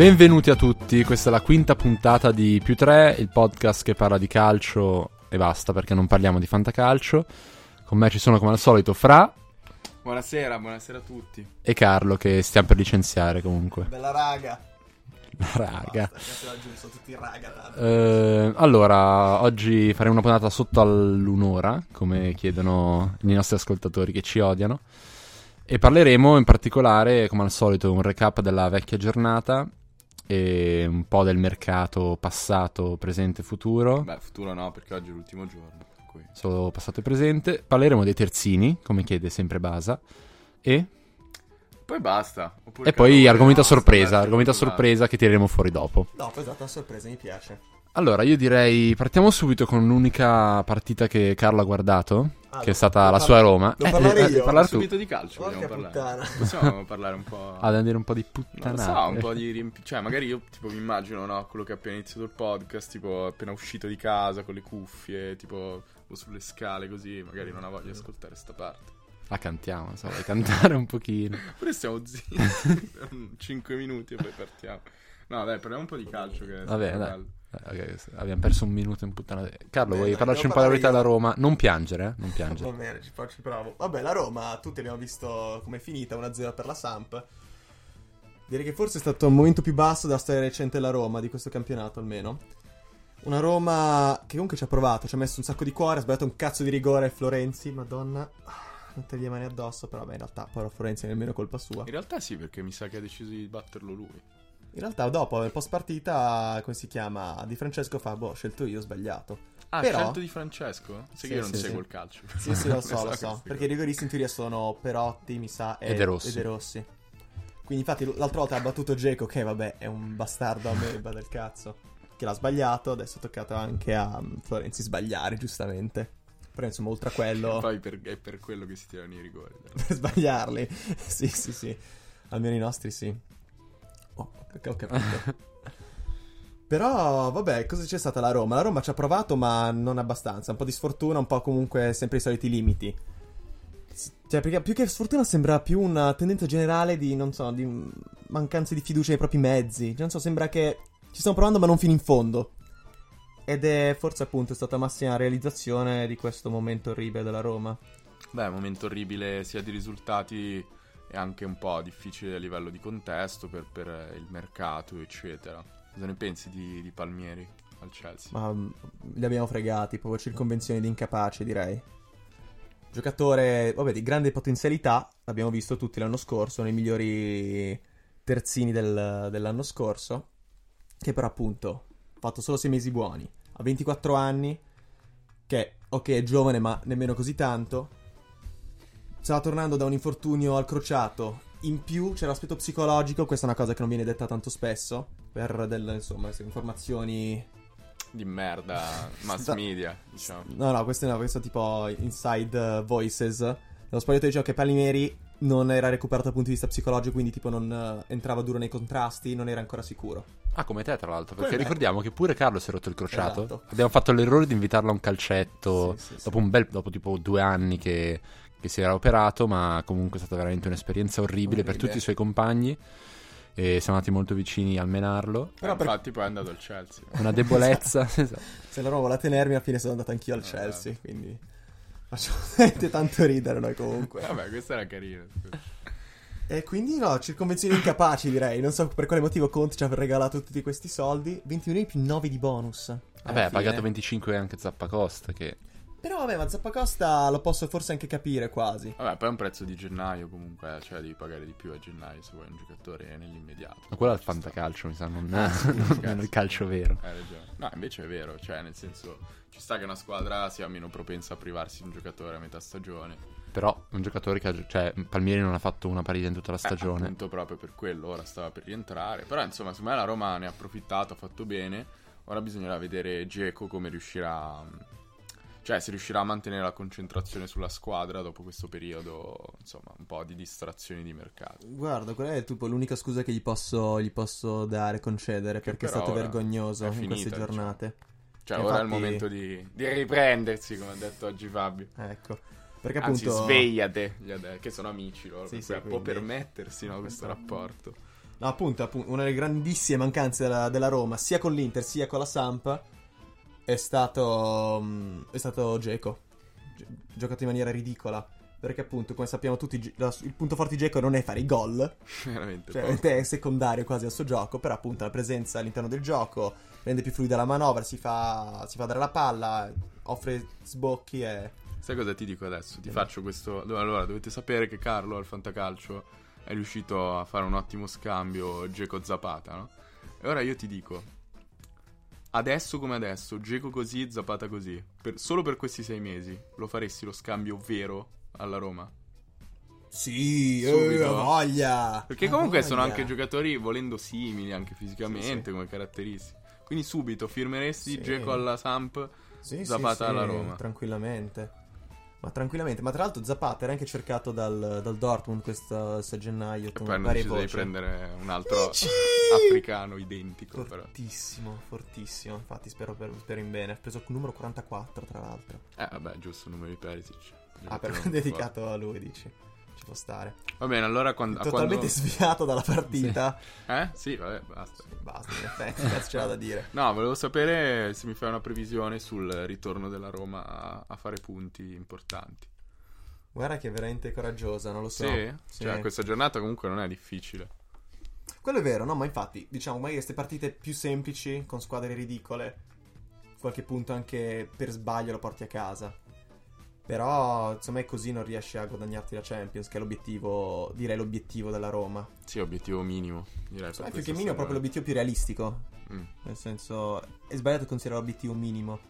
Benvenuti a tutti, questa è la quinta puntata di Più 3, il podcast che parla di calcio e basta perché non parliamo di fantacalcio. Con me ci sono come al solito Fra Buonasera, buonasera a tutti. e Carlo che stiamo per licenziare comunque. Bella raga. Raga. Basta, giusto, tutti raga. Eh, allora, oggi faremo una puntata sotto all'un'ora, come chiedono i nostri ascoltatori che ci odiano. E parleremo in particolare, come al solito, un recap della vecchia giornata e un po' del mercato passato, presente e futuro. Beh, futuro no, perché oggi è l'ultimo giorno. cui- Solo passato e presente. Parleremo dei terzini, come chiede sempre Basa. E, Poi basta. E poi argomento a sorpresa, argomento a sorpresa che tireremo fuori dopo. No, poi esatto, una sorpresa, mi piace. Allora, io direi partiamo subito con l'unica partita che Carlo ha guardato, Ah, che è stata la sua Roma. devo parlare devi io? parlare. Subito di calcio Porca vogliamo parlare. puttana. Possiamo parlare un po'... Ah, da dire un po' di Non lo puttanate. so, un po' di riempi... Cioè, magari io tipo mi immagino, no, quello che ha appena iniziato il podcast, tipo appena uscito di casa con le cuffie, tipo o sulle scale così, magari non ha voglia di ascoltare sta parte. La cantiamo, so, vuoi cantare un pochino. Pure stiamo zitti per 5 minuti e poi partiamo. No, dai, parliamo un po' di calcio che è Vabbè, dai. bello. Eh, ok, abbiamo perso un minuto in puttana. Carlo, Beh, vuoi dai, parlarci un po' della verità della. Roma? Non piangere, eh? Non Va piangere. bene, ci faccio bravo. Vabbè, la Roma, tutti abbiamo visto com'è finita, 1-0 per la Samp. Direi che forse è stato il momento più basso della storia recente della Roma, di questo campionato almeno. Una Roma che comunque ci ha provato, ci ha messo un sacco di cuore, ha sbagliato un cazzo di rigore a Florenzi, madonna. Mettergli le mani addosso, però beh, in realtà, povero Florenzi, nemmeno colpa sua. In realtà sì, perché mi sa che ha deciso di batterlo lui. In realtà dopo, nel post partita, come si chiama, Di Francesco fa, boh, ho scelto io, ho sbagliato. Ah, Però- scelto di Francesco? Sai Sì, che io non sì, seguo sì. il calcio. Sì, sì, lo so, lo queste so. Perché i rigoristi in teoria sono Perotti, mi sa, e E De Rossi. e De Rossi. Quindi infatti l'altra volta ha battuto Geco, che vabbè è un bastardo a meba del cazzo, che l'ha sbagliato, adesso è toccato anche a mm, Florenzi sbagliare, giustamente. Però insomma, oltre a quello, Poi per- è per quello che si tirano i rigori. per sbagliarli, sì, sì, sì. Almeno i nostri sì. Oh, ho capito. Però, vabbè, cosa c'è stata la Roma? La Roma ci ha provato, ma non abbastanza. Un po' di sfortuna, un po' comunque sempre i soliti limiti. Cioè, perché più che sfortuna sembra più una tendenza generale di, non so, di mancanza di fiducia nei propri mezzi. Cioè, non so, sembra che ci stiamo provando, ma non fino in fondo. Ed è forse appunto stata massima realizzazione di questo momento orribile della Roma. Beh, momento orribile sia di risultati e anche un po' difficile a livello di contesto per, per eh, il mercato, eccetera. Cosa ne pensi di, di Palmieri al Chelsea? Ma mm, li abbiamo fregati, proprio circonvenzioni di incapace, direi. Giocatore, vabbè, di grande potenzialità, l'abbiamo visto tutti l'anno scorso, nei migliori terzini del- dell'anno scorso, che però appunto ha fatto solo sei mesi buoni, ha 24 anni, che ok è giovane ma nemmeno così tanto, stava tornando da un infortunio al crociato, in più c'è l'aspetto psicologico, questa è una cosa che non viene detta tanto spesso, per delle, insomma, informazioni Di merda, mass Sta- media, diciamo. No, no, questo è questo tipo inside uh, voices. Lo spogliatoio diceva che Palmieri non era recuperato dal punto di vista psicologico, quindi tipo non eh, entrava duro nei contrasti, non era ancora sicuro. Ah, come te, tra l'altro. Perché Come me. ricordiamo che pure Carlo si è rotto il crociato. Esatto. Abbiamo fatto l'errore di invitarlo a un calcetto Sì, sì, sì. dopo un bel. dopo tipo due anni che, che si era operato. Ma comunque è stata veramente un'esperienza orribile, per Orribile. tutti i suoi compagni. E siamo andati molto vicini a menarlo. Però Eh, per- Infatti poi è andato al Chelsea. Una debolezza. esatto. Se la Roma vuole tenermi, alla fine sono andato anch'io al Ah, Chelsea, quindi faccio veramente tanto ridere noi comunque. Vabbè, questa era carina. E quindi no, circonvenzioni incapaci direi. Non so per quale motivo Conte ci ha regalato tutti questi soldi. 21 milioni più 9 di bonus. Vabbè, ha pagato fine. 25 anche Zappacosta. Che Però vabbè, ma Zappacosta lo posso forse anche capire quasi. Vabbè, poi è un prezzo di gennaio comunque, eh, cioè devi pagare di più a gennaio se vuoi un giocatore nell'immediato. Ma quello è il fantacalcio, mi sa, non, Ah, non è il calcio vero. Hai ragione. No, invece è vero, cioè nel senso ci sta che una squadra sia meno propensa a privarsi di un giocatore a metà stagione. Però un giocatore che ha, cioè Palmieri non ha fatto una partita in tutta la Eh, stagione. appunto proprio per quello, ora stava per rientrare. Però insomma, secondo me la Roma ne ha approfittato, ha fatto bene. Ora bisognerà vedere Geco come riuscirà... Cioè, se riuscirà a mantenere la concentrazione sulla squadra dopo questo periodo, insomma, un po' di distrazioni di mercato. Guarda, quella è tipo l'unica scusa che gli posso, gli posso dare, concedere, Che perché è stato vergognoso è in finita, queste diciamo. giornate. Cioè, E ora è il momento di, di riprendersi, come ha detto oggi Fabio. Ecco. Perché Anzi, appunto... svegliate, gli ha detto, che sono amici loro, Sì, sì, può quindi- permettersi no, questo rapporto. No, appunto, appunto, una delle grandissime mancanze della, della Roma, sia con l'Inter sia con la Samp, è stato. mm, è stato Geco. Gi- Giocato in maniera ridicola. Perché, appunto, come sappiamo tutti, la- il punto forte di Geco non è fare i gol, Veramente. cioè poco. è secondario quasi al suo gioco. Però, appunto, la presenza all'interno del gioco rende più fluida la manovra, si fa, si fa dare la palla, offre sbocchi e. Sai cosa ti dico adesso? Ti Dimmi. faccio questo. Allora, dovete sapere che Carlo al Fantacalcio è riuscito a fare un ottimo scambio Geco Zapata, no? E ora io ti dico. Adesso come adesso, Geco così, Zapata così. Per- solo per questi sei mesi lo faresti lo scambio vero alla Roma? Sì, Subito. eh, voglia! Perché comunque sono voglia. anche giocatori volendo simili anche fisicamente Sì, sì. come caratteristiche. Quindi subito firmeresti Sì. Geco alla Samp, Sì, Zapata alla Roma. Tranquillamente. Ma tranquillamente. Ma tra l'altro Zapata era anche cercato dal, dal Dortmund questo 6 gennaio. E poi hanno deciso di prendere un altro Dici? africano identico. Però. Fortissimo, fortissimo. Infatti spero, per- spero in bene. Ha preso il numero 44 tra l'altro. Eh, vabbè, giusto il numero di Perisic. Ah, per Giocatore dedicato a lui, dici. Ci può stare. Va bene, allora quando... Totalmente quando- sviato dalla partita. Eh? Sì, vabbè, basta. Basta, in effetti, cazzo c'era da dire. No, volevo sapere se mi fai una previsione sul ritorno della Roma a, a fare punti importanti. Guarda che è veramente coraggiosa, non lo so. Sì? Sì. Cioè, questa giornata comunque non è difficile. Quello è vero, no? Ma infatti, diciamo, magari queste partite più semplici, con squadre ridicole, qualche punto anche per sbaglio lo porti a casa. Però, insomma, è così non riesci a guadagnarti la Champions, che è l'obiettivo, direi l'obiettivo della Roma. Sì, obiettivo minimo, direi. per Eh, più che minimo è proprio l'obiettivo più realistico. Mm. Nel senso, è sbagliato considerare l'obiettivo minimo.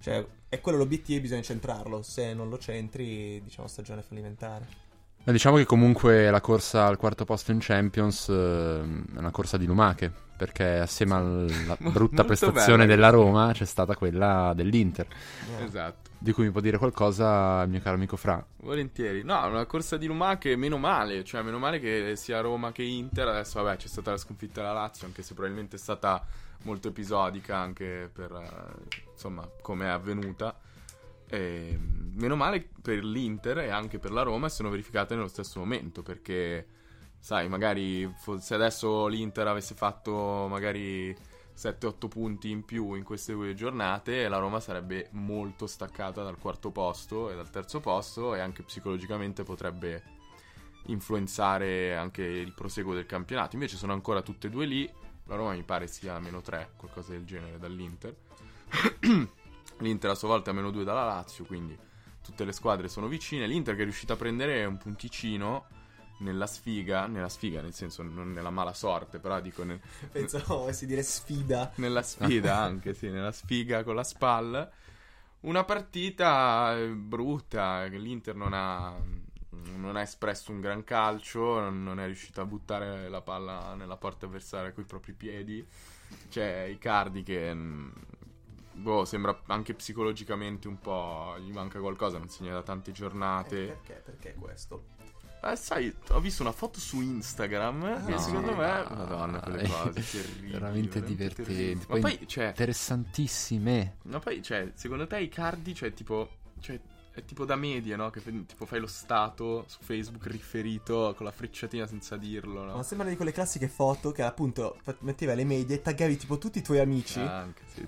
Cioè, è quello l'obiettivo e bisogna centrarlo. Se non lo centri, diciamo, stagione fallimentare. Ma diciamo che comunque la corsa al quarto posto in Champions eh, è una corsa di lumache, perché assieme alla brutta prestazione bella della. Roma c'è stata quella dell'Inter, Eh. Esatto. di cui mi può dire qualcosa il mio caro amico Fra. Volentieri. No, una corsa di lumache meno male. Cioè, meno male che sia Roma che Inter. Adesso, vabbè, c'è stata la sconfitta della Lazio, anche se probabilmente è stata molto episodica anche per, eh, insomma, come è avvenuta. E, meno male per l'Inter e anche per la Roma sono verificate nello stesso momento, perché, sai, magari se adesso l'Inter avesse fatto magari 7-8 punti in più in queste due giornate, la Roma sarebbe molto staccata dal quarto posto e dal terzo posto e anche psicologicamente potrebbe influenzare anche il proseguo del campionato. Invece sono ancora tutte e due lì. La Roma mi pare sia a meno 3, qualcosa del genere dall'Inter. L'Inter a sua volta a meno 2 dalla Lazio, quindi tutte le squadre sono vicine. L'Inter che è riuscita a prendere un punticino nella sfiga, nella sfiga nel senso non nella mala sorte, però dico nel- Pensavo avessi dire sfida. nella sfida anche, sì, nella sfiga con la spalla. Una partita eh, brutta, l'Inter non ha, non ha espresso un gran calcio, non- è riuscito a buttare la palla nella porta avversaria coi propri piedi. C'è Icardi che mm, boh, sembra anche psicologicamente un po' gli manca qualcosa, non segna da tante giornate. Perché? Perché questo? Eh, sai, ho visto una foto su Instagram No, secondo me... dai. Madonna, quelle cose terribili. Veramente divertenti. terribili. Poi- poi, cioè, Interessantissime. ma poi, cioè, secondo te Icardi, cioè, tipo, cioè, è tipo da media, no? Che tipo fai lo stato su Facebook riferito con la frecciatina senza dirlo, no? Ma sembra di quelle classiche foto che appunto metteva le medie e taggavi tipo tutti i tuoi amici. Ah, Anche, sì.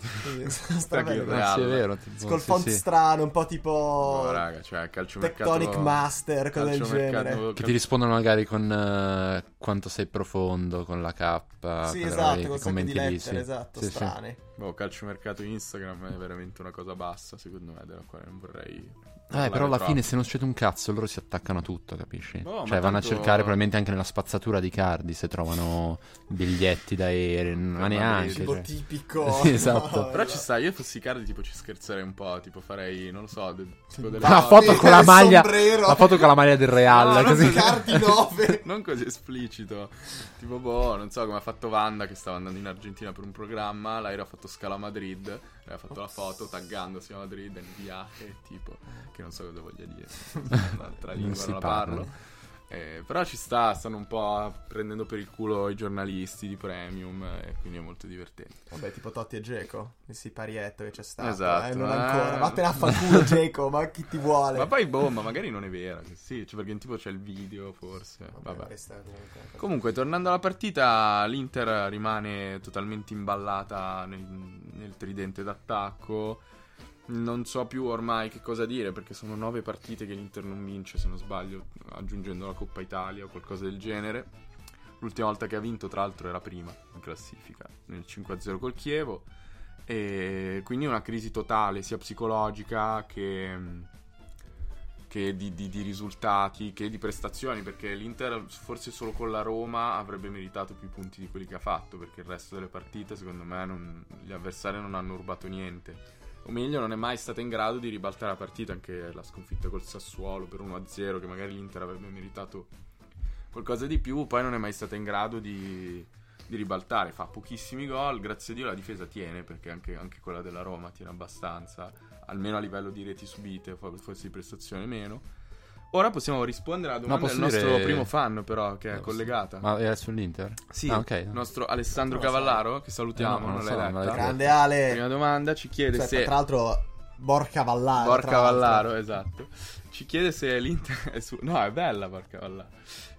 Strabello. Ah, sì, è vero. tipo, Col sì, font sì. strano, un po' tipo Oh, raga, cioè, calciomercato... Tectonic Master, cose del genere. Che ti rispondono magari con eh, quanto sei profondo, con la K. Sì, quelle robe esatto, lì, con di commenti lì, lettere, sì. esatto, Sì, sì. strane. Boh, calciomercato Instagram è veramente una cosa bassa, secondo me, della quale non vorrei... Eh, però alla fine se non succede un cazzo loro si attaccano a tutto, capisci? No, ma cioè vanno tanto- a cercare probabilmente anche nella spazzatura di cardi se trovano biglietti da aerei, ma neanche. Cibo cioè. tipico. Sì, esatto. Però ci sta, io fossi Cardi tipo ci scherzerei un po', tipo farei, non lo so, de- tipo delle La foto con la maglia, la foto con la maglia del Real, No, così. Cardi 9. non così esplicito. Tipo, boh, non so come ha fatto Wanda che stava andando in Argentina per un programma. L'aereo ha fatto scala a Madrid. Aveva fatto la foto taggandosi a Madrid nel viaje. Tipo, che non so cosa voglia dire. Un'altra Non lingua, si non la parla. parlo. Eh, però ci sta, stanno un po' prendendo per il culo i giornalisti di premium e quindi è molto divertente. Vabbè, tipo Totti e Geco, il parietto che c'è stato. Esatto, eh, non eh. ancora. Vattene a fanculo Geco, ma chi ti vuole? Ma poi boh, ma magari non è vera. Sì, cioè perché tipo c'è il video forse. Vabbè, Vabbè. comunque... Comunque, tornando alla partita, l'Inter rimane totalmente imballata nel, nel tridente d'attacco. Non so più ormai che cosa dire perché sono nove partite che l'Inter non vince, se non sbaglio, aggiungendo la Coppa Italia o qualcosa del genere. L'ultima volta che ha vinto, tra l'altro, era prima in classifica, nel 5-0 col Chievo. E quindi una crisi totale, sia psicologica che, che di, di- di risultati, che di prestazioni, perché l'Inter forse solo con la Roma avrebbe meritato più punti di quelli che ha fatto, perché il resto delle partite, secondo me, non- gli avversari non hanno rubato niente. O meglio, non è mai stata in grado di ribaltare la partita, anche la sconfitta col Sassuolo per 1-0, che magari l'Inter avrebbe meritato qualcosa di più, poi non è mai stata in grado di, di ribaltare, fa pochissimi gol, grazie a Dio la difesa tiene, perché anche, anche quella della Roma tiene abbastanza, almeno a livello di reti subite, fo- forse di prestazione meno. Ora possiamo rispondere alla domanda posso del nostro dire- primo fan, però, che è No, collegata. Ma è sull'Inter? Sì, Ah, ok. il nostro Alessandro so. Cavallaro, che salutiamo, Eh, no, non non l'hai so, non letta. l'hai Grande Ale! Prima domanda ci chiede Aspetta, se tra l'altro, Borca Vallaro. Borca. Vallaro, esatto. Ci chiede se l'Inter è su... No, è bella Borca Vallaro.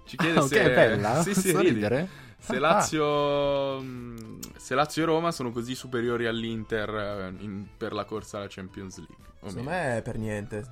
Ci chiede Ah, ok, se è bella? Sì, sì, ridere? Se Ah. Lazio mh, se Lazio e Roma sono così superiori all'Inter eh, in- per la corsa alla Champions League. Secondo me per niente.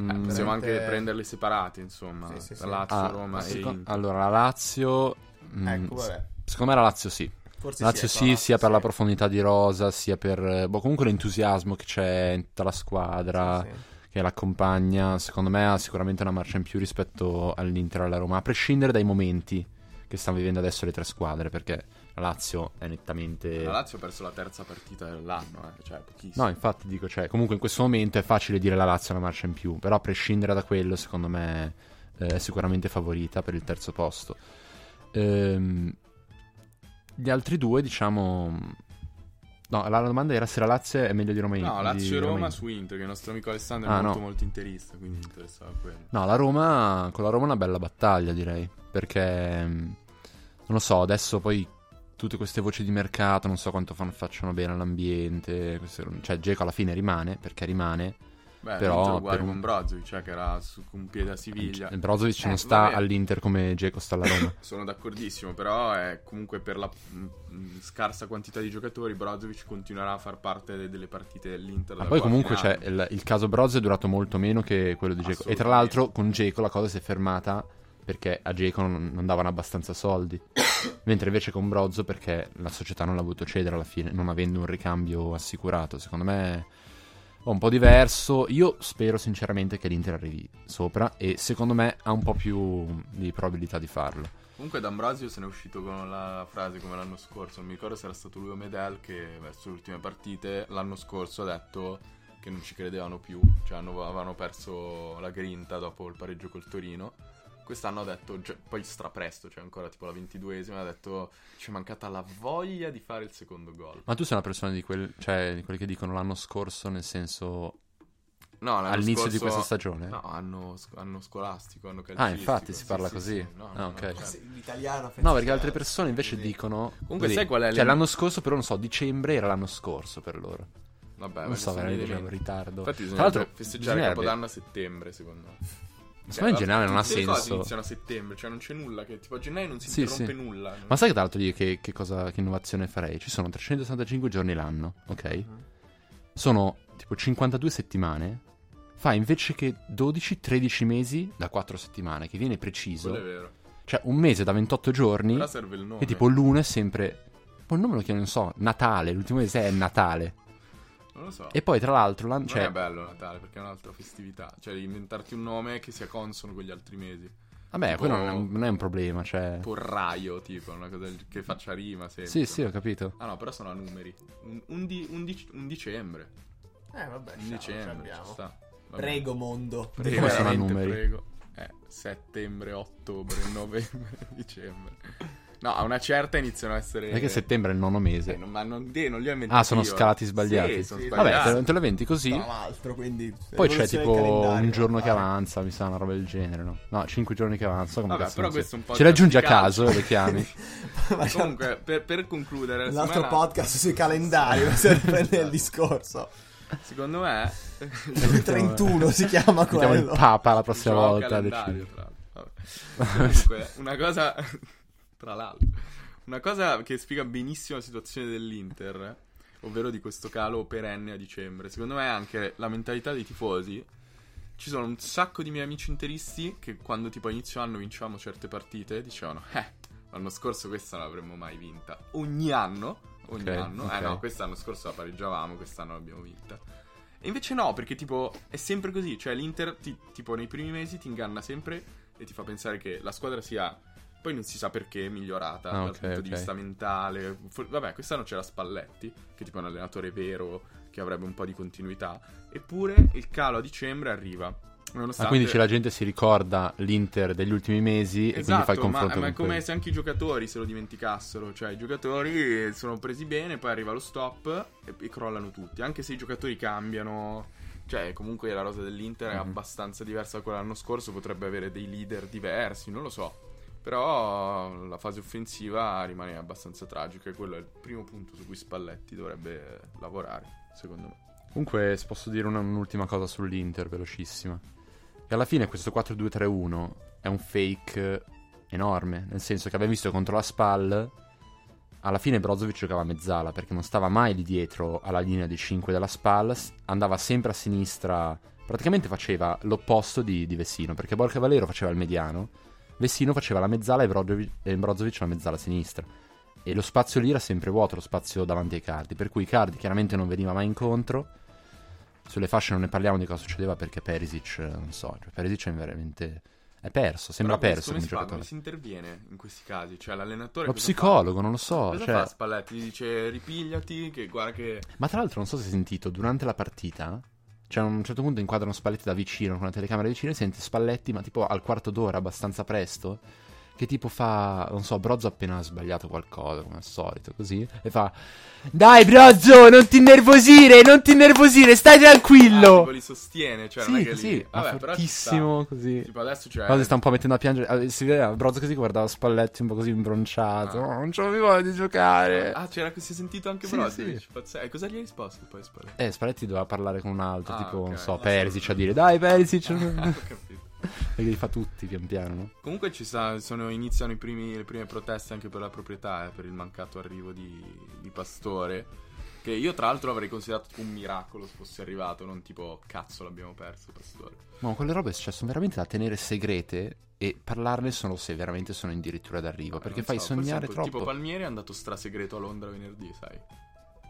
Mm, Eh, possiamo veramente- anche prenderle separate, insomma. Sì, sì, sì. Lazio, ah, Roma e seco-. Allora, la Lazio... mm, Ecco, vabbè. Secondo me la Lazio sì. Forse Lazio sì, sì, ecco, sia per la profondità di rosa, sia per... eh, Boh, comunque l'entusiasmo che c'è in tutta la squadra, Sì, sì. che l'accompagna, secondo me ha sicuramente una marcia in più rispetto all'Inter e alla Roma, a prescindere dai momenti che stanno vivendo adesso le tre squadre, perché la Lazio è nettamente... La Lazio ha perso la terza partita dell'anno, eh, cioè pochissimo. No, infatti dico, cioè, comunque in questo momento è facile dire la Lazio ha una marcia in più, però a prescindere da quello, secondo me eh, è sicuramente favorita per il terzo posto. Ehm, gli altri due, diciamo... No, la domanda era se la Lazio è meglio di Roma No, Lazio e Roma su Inter, che il nostro amico Alessandro è Ah, molto no. molto interista, quindi gli interessava quello. No, la Roma, con la Roma è una bella battaglia, direi, perché mm, non lo so, adesso poi tutte queste voci di mercato, non so quanto fan- facciano bene all'ambiente, queste- cioè Geco alla fine rimane, perché rimane, Beh, Però per un- con Brozovic, cioè che era su con un piede a Siviglia. il Brozovic Eh, non sta vabbè. all'Inter come Geco sta alla Roma. Sono d'accordissimo, però è comunque per la mh, mh, scarsa quantità di giocatori Brozovic continuerà a far parte de- delle partite dell'Inter. Ma poi comunque anno. il, il caso Broz è durato molto meno che quello di Geco. E tra l'altro con Geco la cosa si è fermata perché a Geco non, non davano abbastanza soldi. Mentre invece con Brozzo perché la società non l'ha voluto cedere alla fine, non avendo un ricambio assicurato. Secondo me è un po' diverso. Io spero sinceramente che l'Inter arrivi sopra e secondo me ha un po' più di probabilità di farlo. Comunque D'Ambrosio se n'è uscito con la frase come l'anno scorso, non mi ricordo se era stato lui o Medel che verso le ultime partite l'anno scorso ha detto che non ci credevano più, cioè hanno- avevano perso la grinta dopo il pareggio col Torino. Quest'anno ha detto, già- poi strapresto, cioè ancora tipo la ventiduesima, ha detto ci è mancata la voglia di fare il secondo gol. Ma tu sei una persona di, quel, cioè, di quelli che dicono l'anno scorso, nel senso No, all'inizio di scorso- questa stagione? No, anno, anno scolastico, anno Ah, calcistico. infatti si sì, parla sì, così. sì. No, Ah, no, no, ok. certo. Sì, L'italiano No, perché altre persone invece Così. dicono. Comunque così. sai qual è Cioè, l'anno scorso, però, non so, dicembre era l'anno scorso per loro. Vabbè, non so, veramente c'è un ritardo. Infatti Tra bisogna l'altro, festeggiare bisognerebbe- Capodanno a settembre, secondo me. Secondo me in generale non ha tutte le cose senso. iniziano a settembre, cioè non c'è nulla che tipo a gennaio non si Sì, interrompe sì. nulla. Ma sai che tra l'altro io che, che cosa, che innovazione farei? Ci sono 365 giorni l'anno, ok? Mhm. Sono tipo 52 settimane. Fa invece che 12-13 mesi da 4 settimane, che viene preciso. Quello è vero. Cioè, un mese da 28 giorni. Però serve il nome. E tipo l'uno è sempre. Poi il nome lo chiamo, non so, Natale. L'ultimo mese è Natale. Non lo so. E poi, tra l'altro, non Cioè, è bello Natale perché è un'altra festività. Cioè, devi inventarti un nome che sia consono con gli altri mesi. vabbè, tipo- quello non è, un- non è un problema. Cioè. Porraio, tipo, una cosa che faccia rima sempre. Sì, sì, ho capito. Ah no, però sono a numeri. Un, un di- un dic- un dicembre. Eh, vabbè, Un dicembre, ci sta. Vabbè. Prego, mondo. Prego, Come sono a numeri? prego. Eh, settembre, ottobre, novembre, dicembre. No, a una certa iniziano a essere... Perché settembre è il nono mese. Eh, non, ma non, eh, non li ho inventati Ah, sono io. scalati sbagliati. Sì, sono Sì, Vabbè, sbagliati. te, te lo inventi così. Tra l'altro, quindi... Poi c'è tipo un giorno che avanza, mi sa, una roba del genere, no? No, cinque giorni che avanza. come Vabbè, cazzo però questo è un po' Ce le aggiungi a di calcio. caso, le chiami. Comunque, per, per concludere... un altro secondo me- podcast sui calendari, per prendere il discorso. Secondo me... Il 31 si chiama Mettiamo il quello. papa la prossima volta. calendario, tra l'altro. Comunque, una cosa... tra l'altro... Una cosa che spiega benissimo la situazione dell'Inter, ovvero di questo calo perenne a dicembre, secondo me è anche la mentalità dei tifosi. Ci sono un sacco di miei amici interisti che quando tipo a inizio anno vincevamo certe partite dicevano Eh, l'anno scorso questa non l'avremmo mai vinta. Ogni anno, ogni Ok, anno. ok. Eh no, quest'anno scorso la pareggiavamo, quest'anno l'abbiamo vinta. E invece no, perché tipo è sempre così, cioè l'Inter ti- tipo nei primi mesi ti inganna sempre e ti fa pensare che la squadra sia poi non si sa perché migliorata Ah, dal punto di ok. vista mentale. For- vabbè, quest'anno c'era Spalletti, che tipo è un allenatore vero che avrebbe un po' di continuità, eppure il calo a dicembre arriva. Ah, Nonostante... quindi dice la gente si ricorda l'Inter degli ultimi mesi e quindi fa il Esatto, ma, confronto ma è con come se anche i giocatori se lo dimenticassero. Cioè, i giocatori sono presi bene, poi arriva lo stop e, e crollano tutti. Anche se i giocatori cambiano. Cioè, comunque la rosa dell'Inter è Mhm. abbastanza diversa da quella dell'anno scorso. Potrebbe avere dei leader diversi, non lo so. Però la fase offensiva rimane abbastanza tragica. E quello è il primo punto su cui Spalletti dovrebbe lavorare, secondo me. Comunque, se posso dire una- un'ultima cosa sull'Inter, velocissima. Che alla fine questo 4-2-3-1 è un fake enorme. Nel senso che abbiamo visto contro la SPAL. Alla fine Brozovic giocava a mezzala perché non stava mai lì dietro alla linea dei 5 della SPAL, andava sempre a sinistra, praticamente faceva l'opposto di, di Vessino perché Borca Valero faceva il mediano, Vessino faceva la mezzala e Brozovic, e Brozovic la mezzala sinistra. E lo spazio lì era sempre vuoto, lo spazio davanti ai cardi, per cui Cardi chiaramente non veniva mai incontro. Sulle fasce non ne parliamo di cosa succedeva perché Perisic, eh, non so, cioè Perisic è veramente... è perso, sembra Però perso come come si fa? giocatore. Come si interviene in questi casi? Cioè, l'allenatore. Lo cosa fa? psicologo, non lo so, Cosa cioè... fa Spalletti? Dice ripigliati, che guarda che... Ma tra l'altro non so se hai sentito, durante la partita, cioè a un certo punto inquadrano Spalletti da vicino, con una telecamera vicino, e senti Spalletti, ma tipo al quarto d'ora, abbastanza presto, che tipo fa, non so, Brozzo ha appena sbagliato qualcosa, come al solito, così, e fa, dai Brozzo, non ti innervosire, non ti innervosire, stai Ah, tipo tranquillo! li sostiene, cioè non è sì, che sì, li... Vabbè, fortissimo, così. Tipo adesso c'è... Si sta un po' mettendo a piangere, eh, si vedeva Brozzo così guardava Spalletti un po' così imbronciato, Ah. "Oh, non c'ho più voglia di giocare. Ah, c'era che si è sentito anche Sì, Brozovic. sì. E cosa gli hai risposto poi Spalletti? Eh, Spalletti doveva parlare con un altro, Ah, tipo, ok. non so, Perisic sì. a dire, dai Perisic, Ah, ho capito. Perché li fa tutti pian piano, no? Comunque ci sta, sono, iniziano i primi- le prime proteste anche per la proprietà, eh, per il mancato arrivo di, di Pastore. Che io tra l'altro avrei considerato un miracolo se fosse arrivato, non tipo cazzo l'abbiamo perso Pastore. Ma quelle robe cioè, sono veramente da tenere segrete e parlarne solo se veramente sono addirittura d'arrivo, Vabbè, perché non fai so, sognare po'- troppo. Tipo Palmieri è andato strasegreto a Londra venerdì, sai?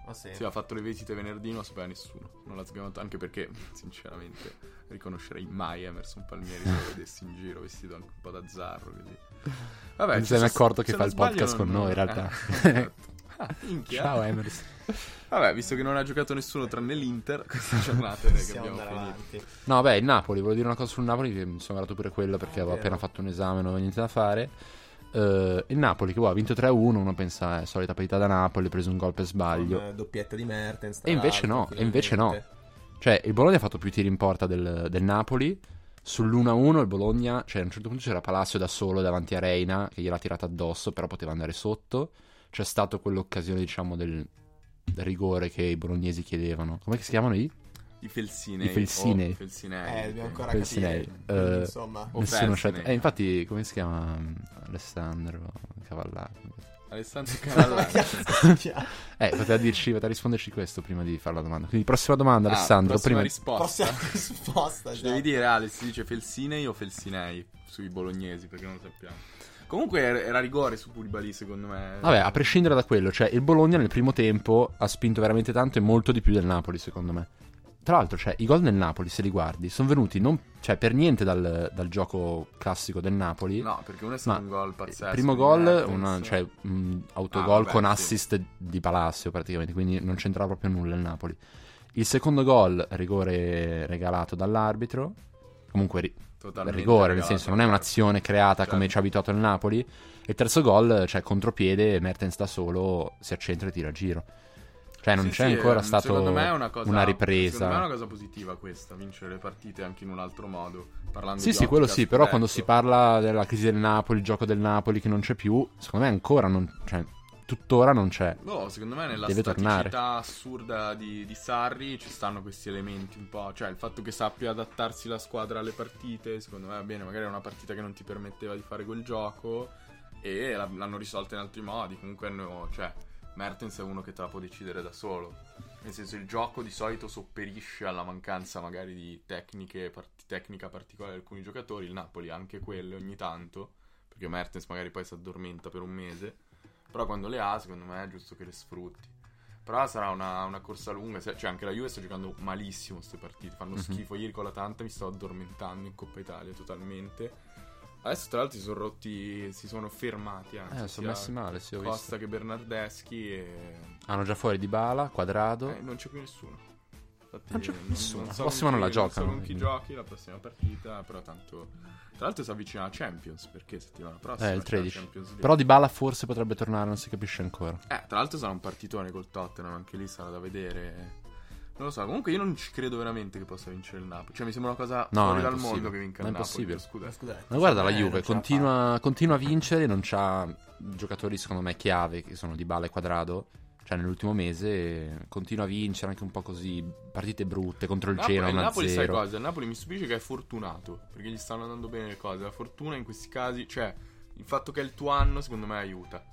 Ma sì. Sì, ha fatto le visite venerdì, non lo sapeva nessuno. Non l'ha sgamato, anche perché, sinceramente, riconoscerei mai Emerson Palmieri se lo vedessi in giro vestito anche un po' da zarro. Così. Vabbè, Non se ne è accorto che fa non il podcast sbaglio, con non- noi, in realtà. Eh, esatto. Ah. Ciao Emerson. Vabbè, visto che non ha giocato nessuno tranne l'Inter, questa giornata direi che abbiamo andare finito. avanti. No, beh, il Napoli, volevo dire una cosa sul Napoli, che mi sono guardato pure quello perché Ah, avevo vero. appena fatto un esame, non avevo niente da fare. Eh, il Napoli che boh, ha vinto 3-1, uno pensa è solita partita da Napoli, ha preso un gol per sbaglio. Con, eh, doppietta di Mertens. E invece no, e invece no. Cioè, il Bologna ha fatto più tiri in porta del, del Napoli. Sull'1-1 il Bologna, cioè a un certo punto c'era Palacio da solo davanti a Reina che gliel'ha tirata addosso, però poteva andare sotto. C'è stato quell'occasione, diciamo, del, del rigore che i bolognesi chiedevano. Come si chiamano i? I Felsinei. I Felsinei. o Felsinei. Eh, dobbiamo ancora Felsinei. capire. Quindi, insomma. Nessuno c'è. Eh, infatti, come si chiama? Alessandro Cavallaro. Alessandro chiama? Eh, poteva dirci, poteva risponderci questo prima di fare la domanda. Quindi, prossima domanda, Ah, Alessandro. prossima Prima... risposta. Prossima risposta. Ci già. devi dire, Ale, si dice Felsinei o Felsinei sui bolognesi, perché non lo sappiamo. Comunque era, era rigore su Koulibaly, secondo me. Vabbè, a prescindere da quello, cioè il Bologna nel primo tempo ha spinto veramente tanto e molto di più del Napoli, secondo me. Tra l'altro, cioè, i gol del Napoli, se li guardi, sono venuti non, cioè, per niente dal, dal gioco classico del Napoli. No, perché uno è stato un gol pazzesco. Il primo gol, una, cioè, un autogol Ah, con sì. assist di Palacio praticamente, quindi non c'entrava proprio nulla il Napoli. Il secondo gol, rigore regalato dall'arbitro. comunque ri- Totalmente rigore, nel regalato senso non è un'azione creata come Certo. ci ha abituato il Napoli. E il terzo gol, cioè contropiede, Mertens da solo si accentra e tira a giro. Cioè non Sì, c'è sì, ancora ehm, è una, una Secondo me è ripresa. una cosa positiva questa, vincere le partite anche in un altro modo. Parlando Sì, di sì, quello sì, però quando si parla della crisi del Napoli, il gioco del Napoli che non c'è più, secondo me ancora non, cioè, tuttora non c'è. Boh, secondo me nella Deve staticità tornare. assurda di, di Sarri ci stanno questi elementi un po'. Cioè, il fatto che sappia adattarsi la squadra alle partite, secondo me va bene. Magari è una partita che non ti permetteva di fare quel gioco e l'hanno risolta in altri modi. Comunque, hanno, cioè, Mertens è uno che te la può decidere da solo. Nel senso, il gioco di solito sopperisce alla mancanza magari di tecniche, part- tecnica particolare di alcuni giocatori. Il Napoli ha anche quelle ogni tanto, perché Mertens magari poi si addormenta per un mese. Però quando le ha, secondo me è giusto che le sfrutti. Però sarà una, una corsa lunga. Cioè, anche la Juve sta giocando malissimo queste partite. Fanno Mhm. schifo. Ieri con l'Atalanta mi stavo addormentando in Coppa Italia totalmente. Adesso, tra l'altro, si sono rotti. Si sono fermati. Anzi, Eh, sono messi male, sì, ho visto. Costa che Bernardeschi. E... Hanno già fuori di Bala, quadrado. Eh, non c'è più nessuno. Infatti, Non c'è più nessuno. Non La so prossima con non chi- la Non so giocano, con chi giochi la prossima partita. Però tanto. Tra l'altro si avvicina la Champions. Perché settimana prossima Eh, il c'è la 13. Champions League. Però di Bala forse potrebbe tornare, non si capisce ancora. Eh, tra l'altro sarà un partitone col Tottenham, anche lì sarà da vedere. Non lo so, comunque io non ci credo veramente che possa vincere il Napoli. Cioè, mi sembra una cosa No, fuori è dal mondo che vinca Non il è Napoli. possibile. lo scudetto. Ma guarda la me Juve, continua, continua a vincere, non c'ha giocatori secondo me chiave, che sono di Bala e Quadrado. Cioè nell'ultimo mese continua a vincere anche un po' così, partite brutte contro il Napoli, Genoa il Napoli sai 1-0. cosa? Il Napoli mi stupisce che è fortunato, perché gli stanno andando bene le cose. La fortuna in questi casi, cioè, il fatto che è il tuo anno, secondo me aiuta.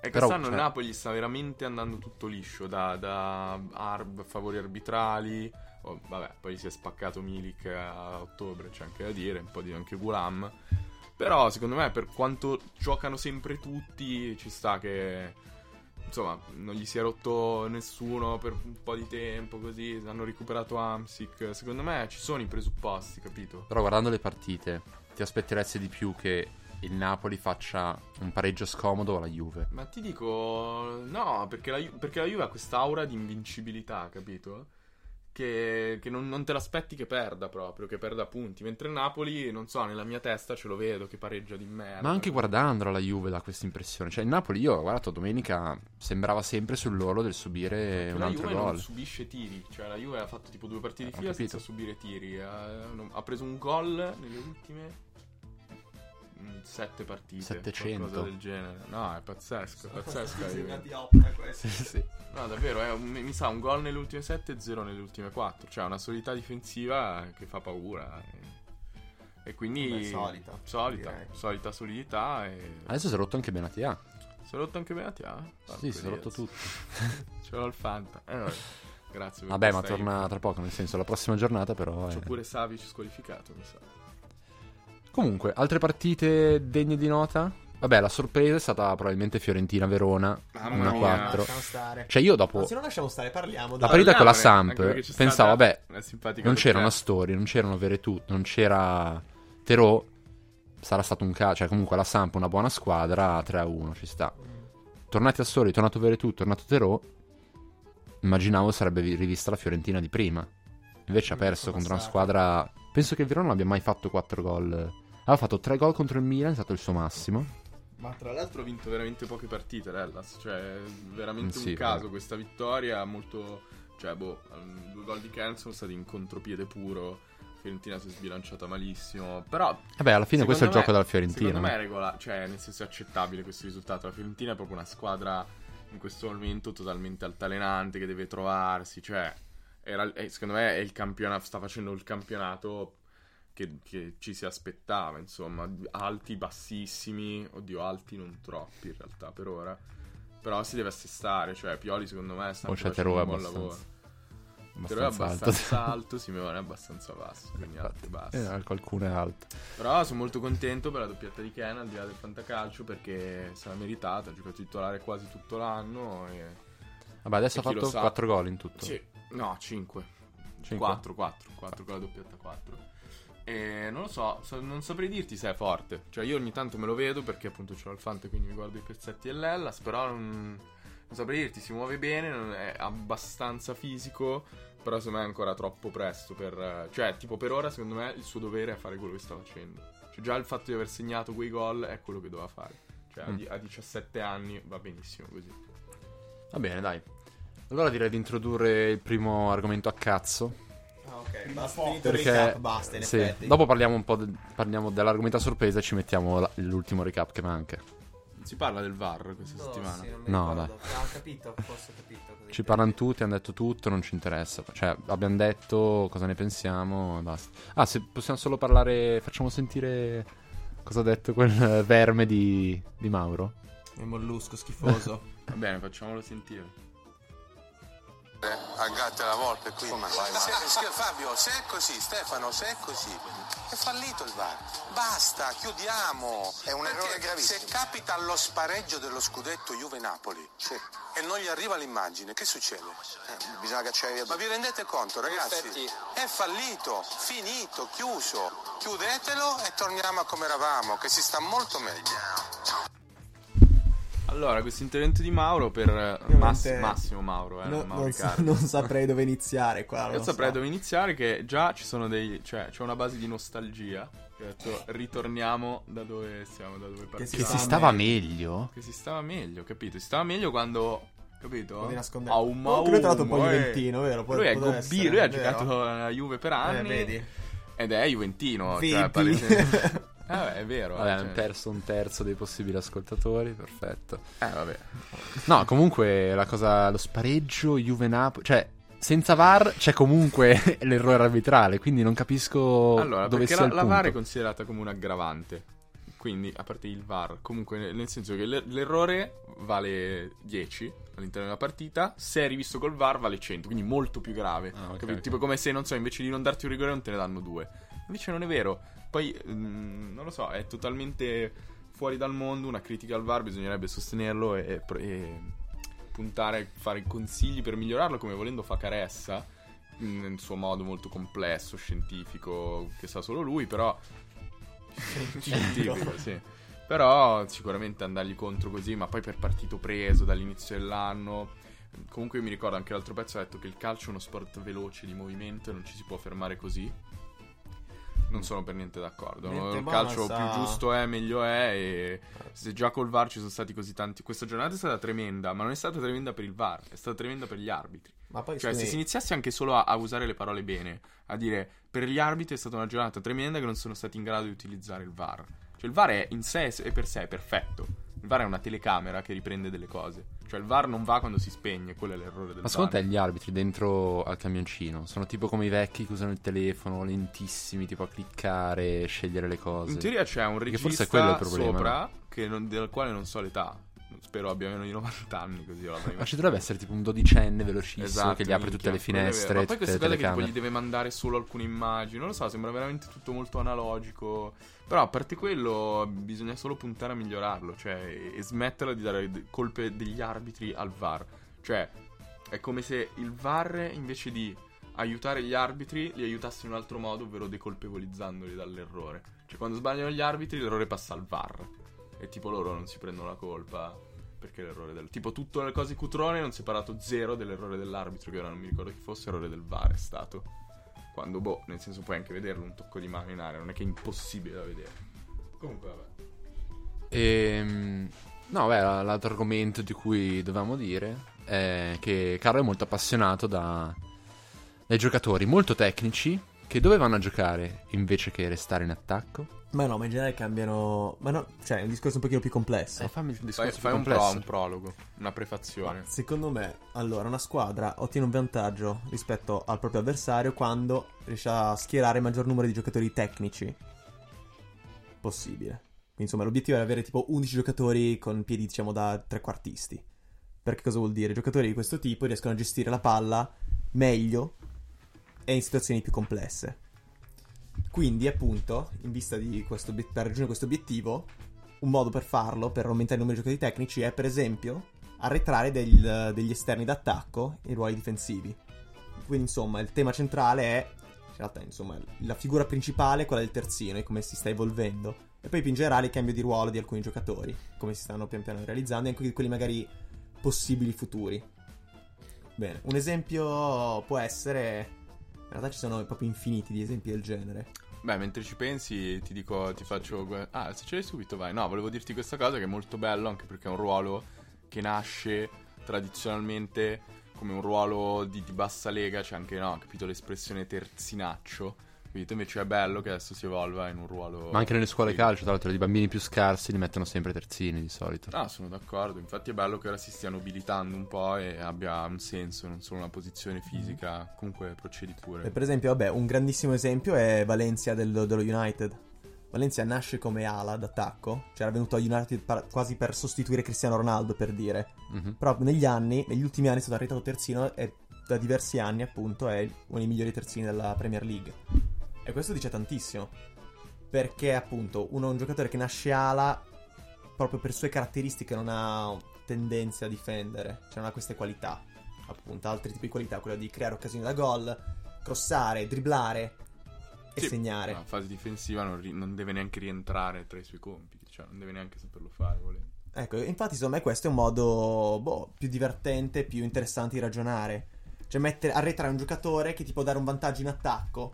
E Però, quest'anno il cioè- Napoli sta veramente andando tutto liscio, da, da arb, favori arbitrali. oh, vabbè, poi si è spaccato Milik a ottobre, c'è anche da dire, un po' di anche Gulam. Però, secondo me, per quanto giocano sempre tutti, ci sta che insomma, non gli si è rotto nessuno per un po' di tempo, così, hanno recuperato Amsic. Secondo me ci sono i presupposti, capito? Però guardando le partite, ti aspetteresti di più che il Napoli faccia un pareggio scomodo alla Juve. Ma ti dico, no, perché la, perché la Juve ha quest'aura di invincibilità, capito? Che, che non, non te l'aspetti che perda proprio, che perda punti. Mentre il Napoli, non so, nella mia testa ce lo vedo che pareggia di merda. Ma anche guardandolo la Juve dà questa impressione. Cioè il Napoli, io ho guardato domenica, sembrava sempre sull'oro del subire un la altro Juve gol. non subisce tiri, cioè la Juve ha fatto tipo due partite di Eh, ho fila senza subire tiri. Ha, non- ha preso un gol nelle ultime sette partite. 700. Qualcosa del genere. No, è pazzesco, è pazzesco. Sì, sì. No, davvero, è un- mi sa un gol nelle ultime 7 e 0 nelle ultime 4. Cioè, una solidità difensiva che fa paura. E, e quindi. Vabbè, solita, Solita, direi. solita solidità. E. Adesso si è rotto anche Benatia. Si è rotto anche Benatia? Sì, si è rotto tutto. Ce l'ho il Fanta. Eh, vabbè. Grazie. per Vabbè, ma torna tra poco, nel senso, la prossima giornata però... C'ho è- pure Savic squalificato, mi sa. Comunque, altre partite degne di nota? Vabbè, la sorpresa è stata probabilmente Fiorentina-Verona, Mamma 1-4. mia. Lasciamo stare. Cioè io dopo... Ma se non lasciamo stare, parliamo. La partita con la Samp, pensavo, vabbè, non c'era una storia, non c'erano Veretù, non c'era Terò, sarà stato un caso, cioè comunque la Samp una buona squadra, 3-1 ci sta. Tornati a Soli, tornato Veretù, tornato Terò, immaginavo sarebbe vi- rivista la Fiorentina di prima. Invece ha perso contro una squadra... Penso che il Verona non abbia mai fatto 4 gol. Aveva fatto 3 gol contro il Milan, è stato il suo massimo. Ma tra l'altro ha vinto veramente poche partite l'Hellas, cioè veramente Mm, sì, un caso vero. questa vittoria, molto... Cioè, boh, um, due gol di Kent sono stati in contropiede puro, Fiorentina si è sbilanciata malissimo, però... Vabbè, alla fine questo è il gioco della Fiorentina. Secondo me è regola, cioè nel senso è accettabile questo risultato, la Fiorentina è proprio una squadra in questo momento totalmente altalenante che deve trovarsi, cioè... Era, eh, secondo me è il campionato, sta facendo il campionato che, che ci si aspettava, insomma, alti, bassissimi, oddio, alti non troppi in realtà per ora, però si deve assestare, cioè Pioli secondo me sta Oh, c'è facendo un buon lavoro. Però è Abbastanza alto. alto, Simeone è abbastanza basso, quindi alto e basso. Eh, qualcuno è alto. Però sono molto contento per la doppietta di Ken al di là del fantacalcio perché se l'ha meritata, ha giocato titolare quasi tutto l'anno e... Vabbè, adesso E ha fatto sa? 4 gol in tutto. Sì, no, 5. Cinque? 4, 4, 4 con la doppietta 4. E non lo so, so- non saprei dirti se è forte. Cioè io ogni tanto me lo vedo perché appunto c'ho il Fante quindi mi guardo i pezzetti dell'Ellas, però non, non saprei dirti, si muove bene, è abbastanza fisico, Però secondo me è ancora troppo presto per... Cioè, tipo per ora secondo me il suo dovere è fare quello che sta facendo. Cioè già il fatto di aver segnato quei gol è quello che doveva fare. Cioè a Mm. a 17 anni va benissimo così. Va bene, dai. Allora direi di introdurre il primo argomento a cazzo. Ah, ok. Basta, finito il Perché recap, basta, in sì, effetti. dopo parliamo un po' de- parliamo dell'argomento a sorpresa e ci mettiamo la- l'ultimo recap che manca. Non si parla del VAR questa settimana. No, dai. Ah, ho capito, forse ho capito. Ci parlano tutti, hanno detto tutto, non ci interessa. Cioè, abbiamo detto cosa ne pensiamo e basta. Ah, se possiamo solo parlare, facciamo sentire cosa ha detto quel verme di, di Mauro. Un mollusco schifoso. Va bene, facciamolo sentire. A gatte alla volta qui. Se, se- Fabio, se è così, Stefano, se è così, è fallito il VAR. Basta, chiudiamo. È un Perché errore gravissimo. Se capita allo spareggio dello scudetto Juve-Napoli e non gli arriva l'immagine, che succede? Eh, bisogna cacciare via Ma vi rendete conto, ragazzi? Effetti. È fallito, finito, chiuso. Chiudetelo e torniamo a come eravamo, che si sta molto meglio. Allora, questo intervento di Mauro per eh, Mass- Massimo Mauro, eh, No, Mauro non, sa- non saprei dove iniziare qua. Io non saprei so. dove iniziare che già ci sono dei... cioè c'è una base di nostalgia. Che ho detto ritorniamo da dove siamo, da dove partiamo. Che si stava meglio. meglio? Che si stava meglio, capito? Si stava meglio quando... Capito? Un nascondere. Aum, Oh, lui è stato un po' eh. juventino, vero? Può- lui è Gobbi, lui ha giocato a Juve per Eh, anni. vedi? Ed è juventino. Cioè, Vedi? palese- Eh, è vero. Vabbè, eh, hanno cioè- perso un terzo dei possibili ascoltatori, perfetto. Eh, vabbè. No, comunque la cosa, lo spareggio Juve Napoli, cioè senza VAR c'è comunque l'errore arbitrale, quindi non capisco Allora, dove sia la, il la punto. VAR è considerata come un aggravante. Quindi, a parte il VAR, comunque nel, senso che l'er- l'errore vale 10 all'interno della partita, se è rivisto col VAR vale 100, quindi molto più grave. Ah, ok, capito? ok. Tipo come se, non so, invece di non darti un rigore non te ne danno due. Invece non è vero. Poi, mm, non lo so, è totalmente fuori dal mondo, una critica al VAR, bisognerebbe sostenerlo e, e- puntare a fare consigli per migliorarlo, come volendo fa Caressa, mm, nel suo modo molto complesso, scientifico, che sa solo lui, però... scientifico, sì. Però sicuramente andargli contro così, ma poi per partito preso dall'inizio dell'anno... Comunque io mi ricordo anche l'altro pezzo ha detto che il calcio è uno sport veloce di movimento e non ci si può fermare così. Non sono per niente d'accordo. Niente il calcio più giusto è, meglio è. E se già col VAR ci sono stati così tanti. Questa giornata è stata tremenda, ma non è stata tremenda per il VAR, è stata tremenda per gli arbitri. Ma poi Cioè, scusi, se si iniziasse anche solo a, a usare le parole bene, a dire per gli arbitri è stata una giornata tremenda che non sono stati in grado di utilizzare il VAR. Cioè, il VAR è in sé e per sé è perfetto. Il VAR è una telecamera che riprende delle cose. Cioè, il VAR non va quando si spegne, quello è l'errore del Ma secondo VAR. te gli arbitri dentro al camioncino sono tipo come i vecchi che usano il telefono, lentissimi, tipo a cliccare, scegliere le cose? In teoria c'è un regista forse è quello il problema, sopra che non- del quale non so l'età. Spero abbia meno di 90 anni, così l'avrei Ma ci dovrebbe essere tipo un dodicenne velocissimo Esatto, che gli apre minchia, tutte le finestre, Ma poi queste cose che tipo gli deve mandare solo alcune immagini, non lo so, sembra veramente tutto molto analogico. Però a parte quello bisogna solo puntare a migliorarlo, cioè e smetterla di dare colpe degli arbitri al VAR. Cioè è come se il VAR invece di aiutare gli arbitri li aiutasse in un altro modo, ovvero decolpevolizzandoli dall'errore. Cioè quando sbagliano gli arbitri l'errore passa al VAR e tipo loro non si prendono la colpa perché l'errore del tipo tutte le cose cutrone non si è parlato zero dell'errore dell'arbitro che ora non mi ricordo chi fosse errore del VAR è stato. Quando boh nel senso puoi anche vederlo un tocco di mano in aria non è che è impossibile da vedere. Comunque vabbè. Ehm, no, beh, l'altro argomento di cui dovevamo dire è che Carlo è molto appassionato da, dai giocatori molto tecnici che dove vanno a giocare invece che restare in attacco? Ma no, ma in generale cambiano. Ma no, cioè, è un discorso un pochino più complesso. Eh, fammi il fai, discorso fai più un, pro- complesso. un prologo una prefazione Secondo me, allora, una squadra ottiene un vantaggio rispetto al proprio avversario quando riesce a schierare il maggior numero di giocatori tecnici possibile. Quindi, insomma, l'obiettivo è avere tipo 11 giocatori con piedi, diciamo, da trequartisti. Perché cosa vuol dire? Giocatori di questo tipo riescono a gestire la palla meglio e in situazioni più complesse. Quindi, appunto, in vista di questo per raggiungere questo obiettivo, un modo per farlo, per aumentare il numero di giocatori tecnici, è per esempio arretrare del- degli esterni d'attacco in ruoli difensivi. Quindi, insomma, il tema centrale è. In realtà, insomma, la figura principale è quella del terzino e come si sta evolvendo. E poi più in generale il cambio di ruolo di alcuni giocatori, come si stanno pian piano realizzando, e anche quelli magari possibili futuri. Bene, un esempio può essere... Realtà ci sono proprio infiniti di esempi del genere. Beh, mentre ci pensi, ti dico, ti faccio. Ah, se ce l'hai subito, vai. No, volevo dirti questa cosa che è molto bello, anche perché è un ruolo che nasce tradizionalmente come un ruolo di, di bassa lega. C'è anche, no, capito l'espressione terzinaccio. Capito? Invece è bello che adesso si evolva in un ruolo. Ma anche nelle scuole Sì. calcio, tra l'altro, i bambini più scarsi li mettono sempre terzini di solito. Ah, sono d'accordo. Infatti è bello che ora si stia nobilitando un po' e abbia un senso, non solo una posizione fisica. Comunque procedi E pure. per esempio, vabbè, un grandissimo esempio è Valencia dello, dello United. Valencia nasce come ala d'attacco, cioè era venuto a United par- quasi per sostituire Cristiano Ronaldo, per dire. Mhm. Però negli anni, negli ultimi anni è stato arretrato terzino e da diversi anni appunto è uno dei migliori terzini della Premier League. E questo dice tantissimo. Perché appunto uno un giocatore che nasce ala proprio per sue caratteristiche non ha tendenze a difendere, cioè non ha queste qualità. Appunto, altri tipi di qualità, quello di creare occasioni da gol, crossare, dribblare e Sì, segnare. La fase difensiva non, ri- non deve neanche rientrare tra i suoi compiti, cioè non deve neanche saperlo fare. volendo. Ecco, infatti secondo me questo è un modo boh, più divertente, più interessante di ragionare. Cioè mettere, arretrare un giocatore che ti può dare un vantaggio in attacco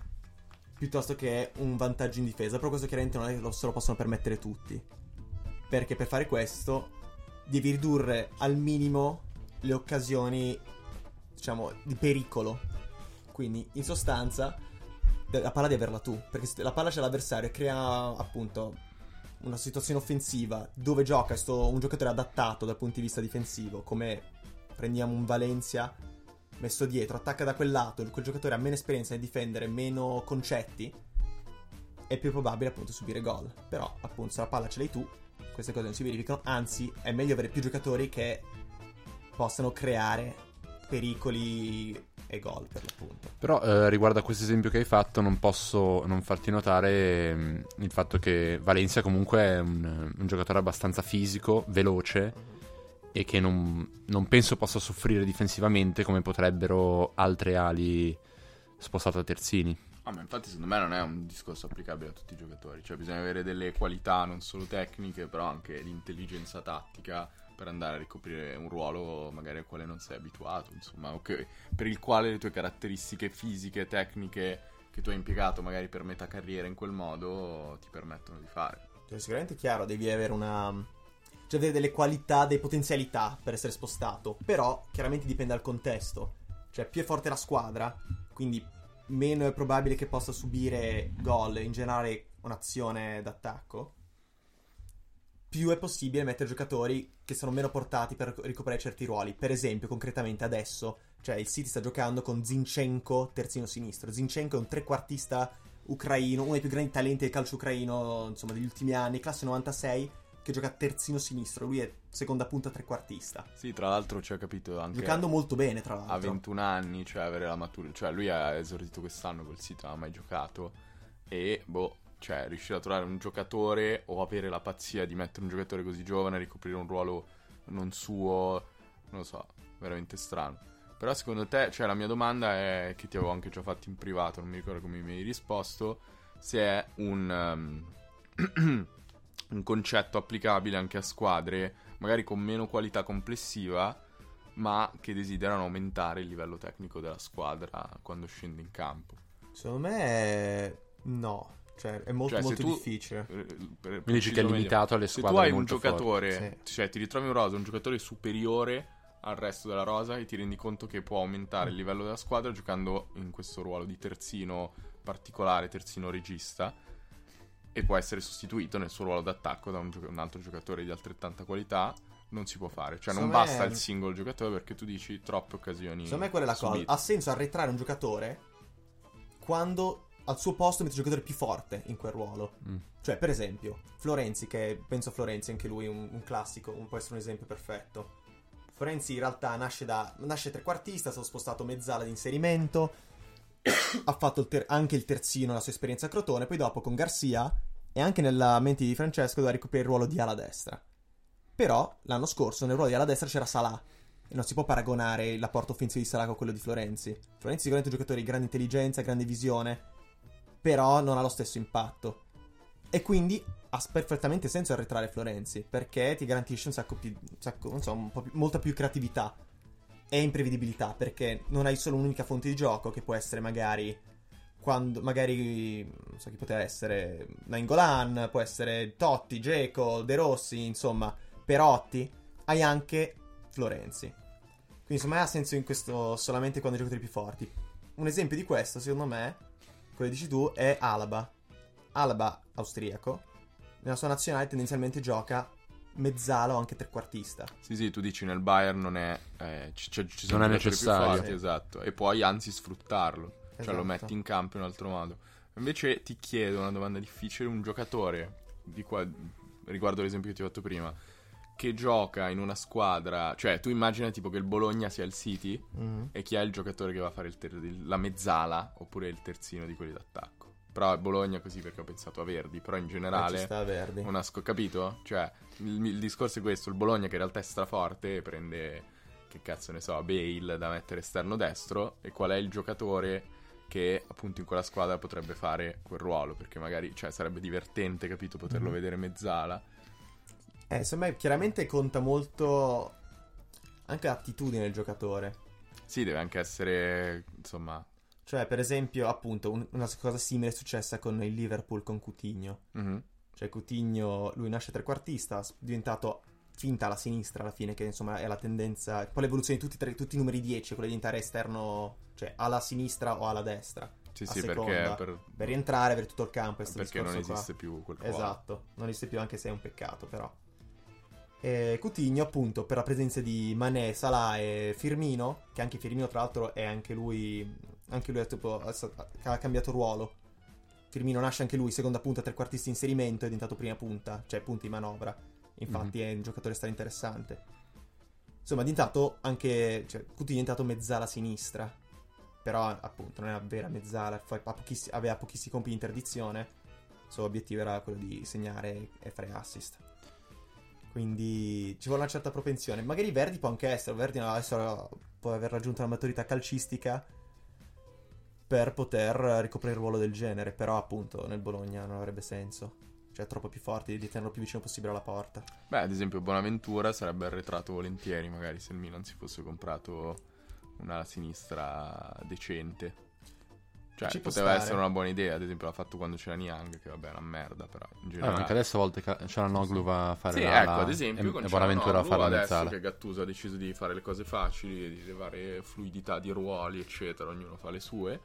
piuttosto che un vantaggio in difesa. Però questo chiaramente non è che se lo possono permettere tutti. Perché per fare questo devi ridurre al minimo le occasioni, diciamo, di pericolo. Quindi, in sostanza, la palla devi averla tu. Perché se la palla c'è l'avversario e crea appunto una situazione offensiva dove gioca sto, un giocatore adattato dal punto di vista difensivo, come prendiamo un Valencia messo dietro, attacca da quel lato, quel giocatore ha meno esperienza nel difendere, meno concetti, è più probabile appunto subire gol. Però appunto se la palla ce l'hai tu, queste cose non si verificano, anzi è meglio avere più giocatori che possano creare pericoli e gol per l'appunto. Però eh, riguardo a questo esempio che hai fatto, non posso non farti notare mm, il fatto che Valencia comunque è un, un giocatore abbastanza fisico, veloce e che non, non penso possa soffrire difensivamente come potrebbero altre ali spostate a terzini. Ah, ma infatti secondo me non è un discorso applicabile a tutti i giocatori, cioè bisogna avere delle qualità non solo tecniche, però anche l'intelligenza tattica per andare a ricoprire un ruolo magari al quale non sei abituato, insomma, o che- per il quale le tue caratteristiche fisiche, tecniche che tu hai impiegato magari per metà carriera in quel modo ti permettono di fare. Cioè, sicuramente è chiaro, devi avere una. Cioè, avere delle qualità, delle potenzialità per essere spostato. Però, chiaramente dipende dal contesto. Cioè, più è forte la squadra, quindi meno è probabile che possa subire gol in generale un'azione d'attacco. Più è possibile mettere giocatori che sono meno portati per ricoprire certi ruoli. Per esempio, concretamente adesso, cioè il City sta giocando con Zinchenko terzino sinistro. Zinchenko è un trequartista ucraino, uno dei più grandi talenti del calcio ucraino, insomma, degli ultimi anni, classe 96, che gioca terzino sinistro. Lui è seconda punta trequartista. Sì, tra l'altro ci ha capito anche Giocando molto bene, tra a l'altro. 21 anni, cioè avere la maturità, cioè lui ha esordito quest'anno col sito, non ha mai giocato e boh, cioè riuscire a trovare un giocatore o avere la pazzia di mettere un giocatore così giovane a ricoprire un ruolo non suo, non lo so, veramente strano. Però secondo te, cioè la mia domanda è che ti avevo anche già fatto in privato, non mi ricordo come mi hai risposto, se è un um, un concetto applicabile anche a squadre magari con meno qualità complessiva ma che desiderano aumentare il livello tecnico della squadra quando scende in campo. Secondo me, no. Cioè, è molto, Cioè, se molto tu- difficile. Per- per- Mi dici che è preciso meglio. limitato alle Se squadre tu hai un giocatore, forti. cioè ti ritrovi in rosa un giocatore superiore al resto della rosa e ti rendi conto che può aumentare il livello della squadra giocando in questo ruolo di terzino particolare, terzino regista e può essere sostituito nel suo ruolo d'attacco da un, gioc- un altro giocatore di altrettanta qualità. Non si può fare, cioè non Secondo me- basta il singolo giocatore perché tu dici troppe occasioni. Secondo me quella è la cosa. subite. Ha senso arretrare un giocatore quando al suo posto mette un giocatore più forte in quel ruolo. Mm. Cioè, per esempio, Florenzi, che penso a Florenzi, anche lui un, un classico, un, può essere un esempio perfetto. Florenzi in realtà nasce da nasce trequartista, è stato spostato mezzala di inserimento, ha fatto il ter- anche il terzino, la sua esperienza a Crotone, poi dopo con Garcia e anche nella mente di Francesco doveva ricoprire il ruolo di ala destra. Però l'anno scorso nel ruolo di ala destra c'era Salah e non si può paragonare l'apporto offensivo di Salah con quello di Florenzi. Florenzi sicuramente è un giocatore di grande intelligenza, grande visione, però non ha lo stesso impatto. E quindi ha perfettamente senso arretrare Florenzi, perché ti garantisce un sacco più, un sacco, non so, più- molta più creatività. È imprevedibilità perché non hai solo un'unica fonte di gioco che può essere magari quando magari non so chi poteva essere Nainggolan, può essere Totti, Geco, De Rossi, insomma, Perotti, hai anche Florenzi. Quindi insomma ha senso in questo solamente quando giocatori più forti. Un esempio di questo, secondo me, che dici tu, è Alaba. Alaba, austriaco, nella sua nazionale tendenzialmente gioca mezzala o anche trequartista. Sì, sì, tu dici nel Bayern non è... Eh, ci, ci- ci sono Non è necessario. forti, esatto. E puoi anzi sfruttarlo. Cioè lo Esatto. metti in campo in un altro modo. Invece ti chiedo una domanda difficile, un giocatore, di qua, riguardo l'esempio che ti ho fatto prima, che gioca in una squadra... Cioè tu immagina tipo che il Bologna sia il City Mhm. e chi è il giocatore che va a fare il ter- la mezzala oppure il terzino di quelli d'attacco. Però è Bologna così perché ho pensato a Verdi, però in Eh, ci generale... sta Verdi. Una sco- capito? Cioè, il, il discorso è questo: il Bologna, che in realtà è straforte, prende che cazzo ne so, Bale da mettere esterno destro. E qual è il giocatore che appunto in quella squadra potrebbe fare quel ruolo? Perché magari cioè, sarebbe divertente, capito? Poterlo Mhm. vedere mezzala. Eh, secondo me chiaramente conta molto anche l'attitudine del giocatore. Sì, deve anche essere insomma. Cioè, per esempio, appunto, un- una cosa simile è successa con il Liverpool con Coutinho. mhm. Cioè, Coutinho, lui nasce trequartista, è diventato finta alla sinistra alla fine, che insomma è la tendenza. Poi l'evoluzione di tutti, i tre- tutti i numeri 10, quello di diventare esterno, cioè alla sinistra o alla destra. Sì, sì, perché, per- Per rientrare, avere tutto il campo. perché non discorso qua. esiste più quel ruolo. Esatto, non esiste più anche se è un peccato però. E Coutinho appunto per la presenza di Mané, Salah e Firmino, che anche Firmino tra l'altro è anche lui, anche lui ha, tipo, ha cambiato ruolo. Firmino nasce anche lui seconda punta, trequartista inserimento, è diventato prima punta, cioè punta di manovra. Infatti è un giocatore stra interessante. Insomma è diventato anche, cioè Coutinho è diventato mezzala sinistra. Però appunto non è una vera mezzala, pochiss- aveva pochissimi compiti di interdizione il suo obiettivo era quello di segnare e fare assist. Quindi ci vuole una certa propensione. Magari Verdi può anche essere. Verdi adesso può aver raggiunto la maturità calcistica per poter ricoprire il ruolo del genere. Però, appunto, nel Bologna non avrebbe senso. Cioè, è troppo più forte di tenerlo più vicino possibile alla porta. Beh, ad esempio, Bonaventura sarebbe arretrato volentieri, magari se il Milan si fosse comprato una sinistra decente. Cioè, Ci poteva stare. essere una buona idea. Ad esempio, l'ha fatto quando c'era Niang, che vabbè, è una merda, però in Eh, generale. ma anche adesso a volte ca- c'è la Noglu va a fare Sì, la, ecco, ad esempio, e, con e Bonaventura a fare la adesso mezzala. che Gattuso ha deciso di fare le cose facili, di levare fluidità di ruoli, eccetera, ognuno fa le sue,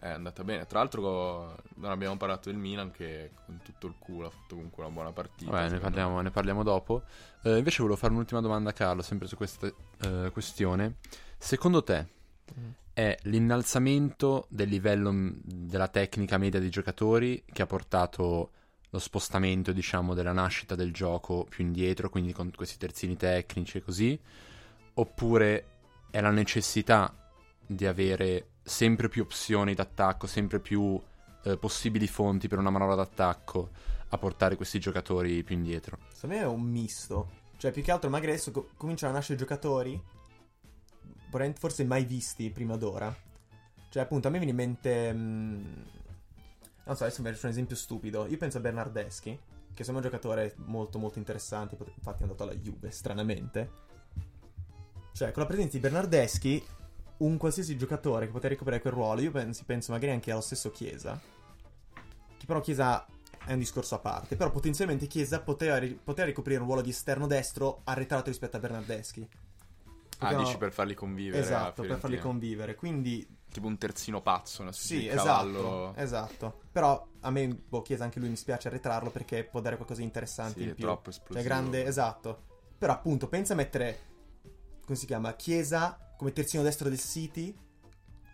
è andata bene. Tra l'altro, non abbiamo parlato del Milan, che con tutto il culo ha fatto comunque una buona partita. Vabbè, ne parliamo, ne parliamo dopo. Eh, invece volevo fare un'ultima domanda a Carlo, sempre su questa eh, questione. Secondo te è l'innalzamento del livello mh, della tecnica media dei giocatori che ha portato lo spostamento, diciamo, della nascita del gioco più indietro, quindi con questi terzini tecnici e così? Oppure è la necessità di avere sempre più opzioni d'attacco, sempre più eh, possibili fonti per una manovra d'attacco a portare questi giocatori più indietro? Secondo me è un misto. Cioè, più che altro, magari adesso co- cominciano a nascere giocatori. Forse mai visti prima d'ora. Cioè, appunto, a me viene in mente. mh, non so, adesso mi faccio un esempio stupido. Io penso a Bernardeschi, che sembra un giocatore molto, molto interessante. Infatti, è andato alla Juve, stranamente. Cioè, con la presenza di Bernardeschi, un qualsiasi giocatore che poteva ricoprire quel ruolo, io penso, penso magari anche allo stesso Chiesa. Che però Chiesa è un discorso a parte. Però potenzialmente Chiesa poteva, poteva ricoprire un ruolo di esterno destro arretrato rispetto a Bernardeschi. Ah, dici per farli convivere. Esatto, per farli convivere. Quindi Tipo un terzino pazzo, una specie sì, di esatto, cavallo. esatto. Però a me, boh, Chiesa anche lui mi spiace arretrarlo perché può dare qualcosa di interessante Sì, in è più. troppo Cioè, esplosivo. grande, esatto. Però appunto, pensa a mettere, come si chiama, Chiesa come terzino destro del City,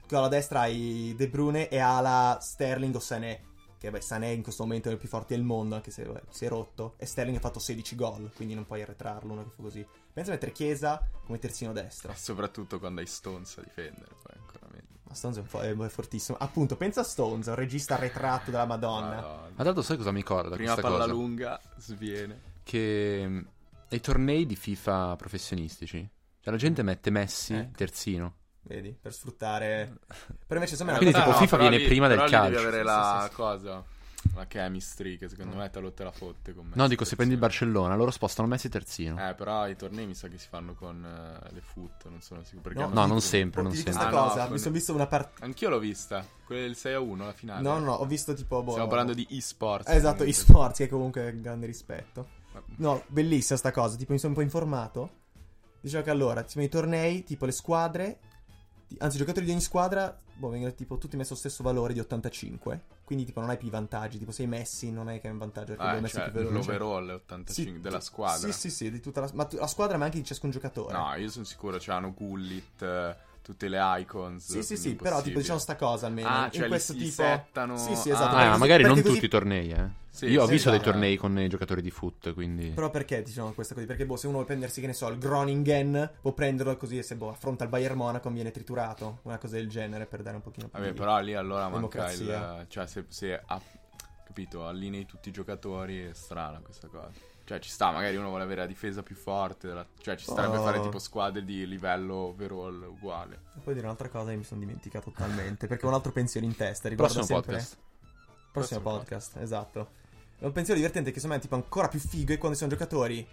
con alla destra hai De Bruyne e ala Sterling o Sané. Che beh, Sané in questo momento è il più forte del mondo, anche se vabbè, si è rotto. E Sterling ha fatto 16 gol, quindi non puoi arretrarlo, uno che fa così. Pensa a mettere Chiesa come terzino destro. E soprattutto quando hai Stones a difendere, poi ancora meglio. Ma Stones è, un fo- è fortissimo. Appunto, pensa a Stones, un regista arretratto della Madonna. Madonna. Ma tanto sai cosa mi ricorda Prima questa palla cosa? lunga, sviene. Che mh, nei tornei di FIFA professionistici, cioè la gente mette Messi Ecco. terzino. Vedi, per sfruttare. Però invece una Quindi tipo FIFA però viene lì- prima del calcio. devi avere Sì, la sì, sì. cosa. la chemistry che secondo me te lo te la fotte con No, dico, se prendi il terzino. Barcellona, loro spostano Messi terzino. Eh, però i tornei mi sa che si fanno con eh, le foot, non sono sicuro. Perché No, No, non sempre, non dico sempre. questa Ah, no, cosa, con- mi sono visto una partita... Anch'io l'ho vista, quella del 6 a 1 alla finale. No, no, no, ho visto tipo... boh, Stiamo parlando di e-sports. Eh, Esatto, eSports, che comunque è grande rispetto. No, bellissima sta cosa, tipo mi sono un po' informato. Diceva che allora, tipo i tornei, tipo le squadre, anzi i giocatori di ogni squadra, boh, vengono tipo tutti messi allo stesso valore di 85. Quindi tipo non hai più i vantaggi, tipo sei messi, non è che hai un vantaggio perché Ah, messo cioè, più veloce. l'overall è 85 Sì, della squadra. Sì, sì, sì, di tutta la, ma la squadra ma anche di ciascun giocatore. No, io sono sicuro, c'hanno Gullit, eh, tutte le icons. Sì, sì, sì, però tipo diciamo sta cosa almeno. Ah, in cioè li questo si tipo... settano- Sì, sì, Ah, esatto. Ah, così- magari non così- tutti i tornei, eh. Sì, Io ho sì, visto dei esatto. tornei con i giocatori di foot, quindi... Però perché diciamo questa cosa? Perché boh, se uno vuole prendersi, che ne so, il Groningen, può prenderlo così e se boh, affronta il Bayern Monaco viene triturato. Una cosa del genere per dare un pochino più Vabbè, di... però lì allora manca Democrazia. il... Cioè, se, se ha- capito, allinei tutti i giocatori è strana questa cosa. Cioè, ci sta, magari uno vuole avere la difesa più forte. della- Cioè, ci starebbe Oh. fare tipo squadre di livello overall uguale. E poi dire un'altra cosa che mi sono dimenticato totalmente. Perché ho un altro pensiero in testa. Riguarda Prossimo sempre... podcast. Prossimo Prossimo podcast, esatto. È un pensiero divertente che secondo me è tipo ancora più figo è quando sono giocatori,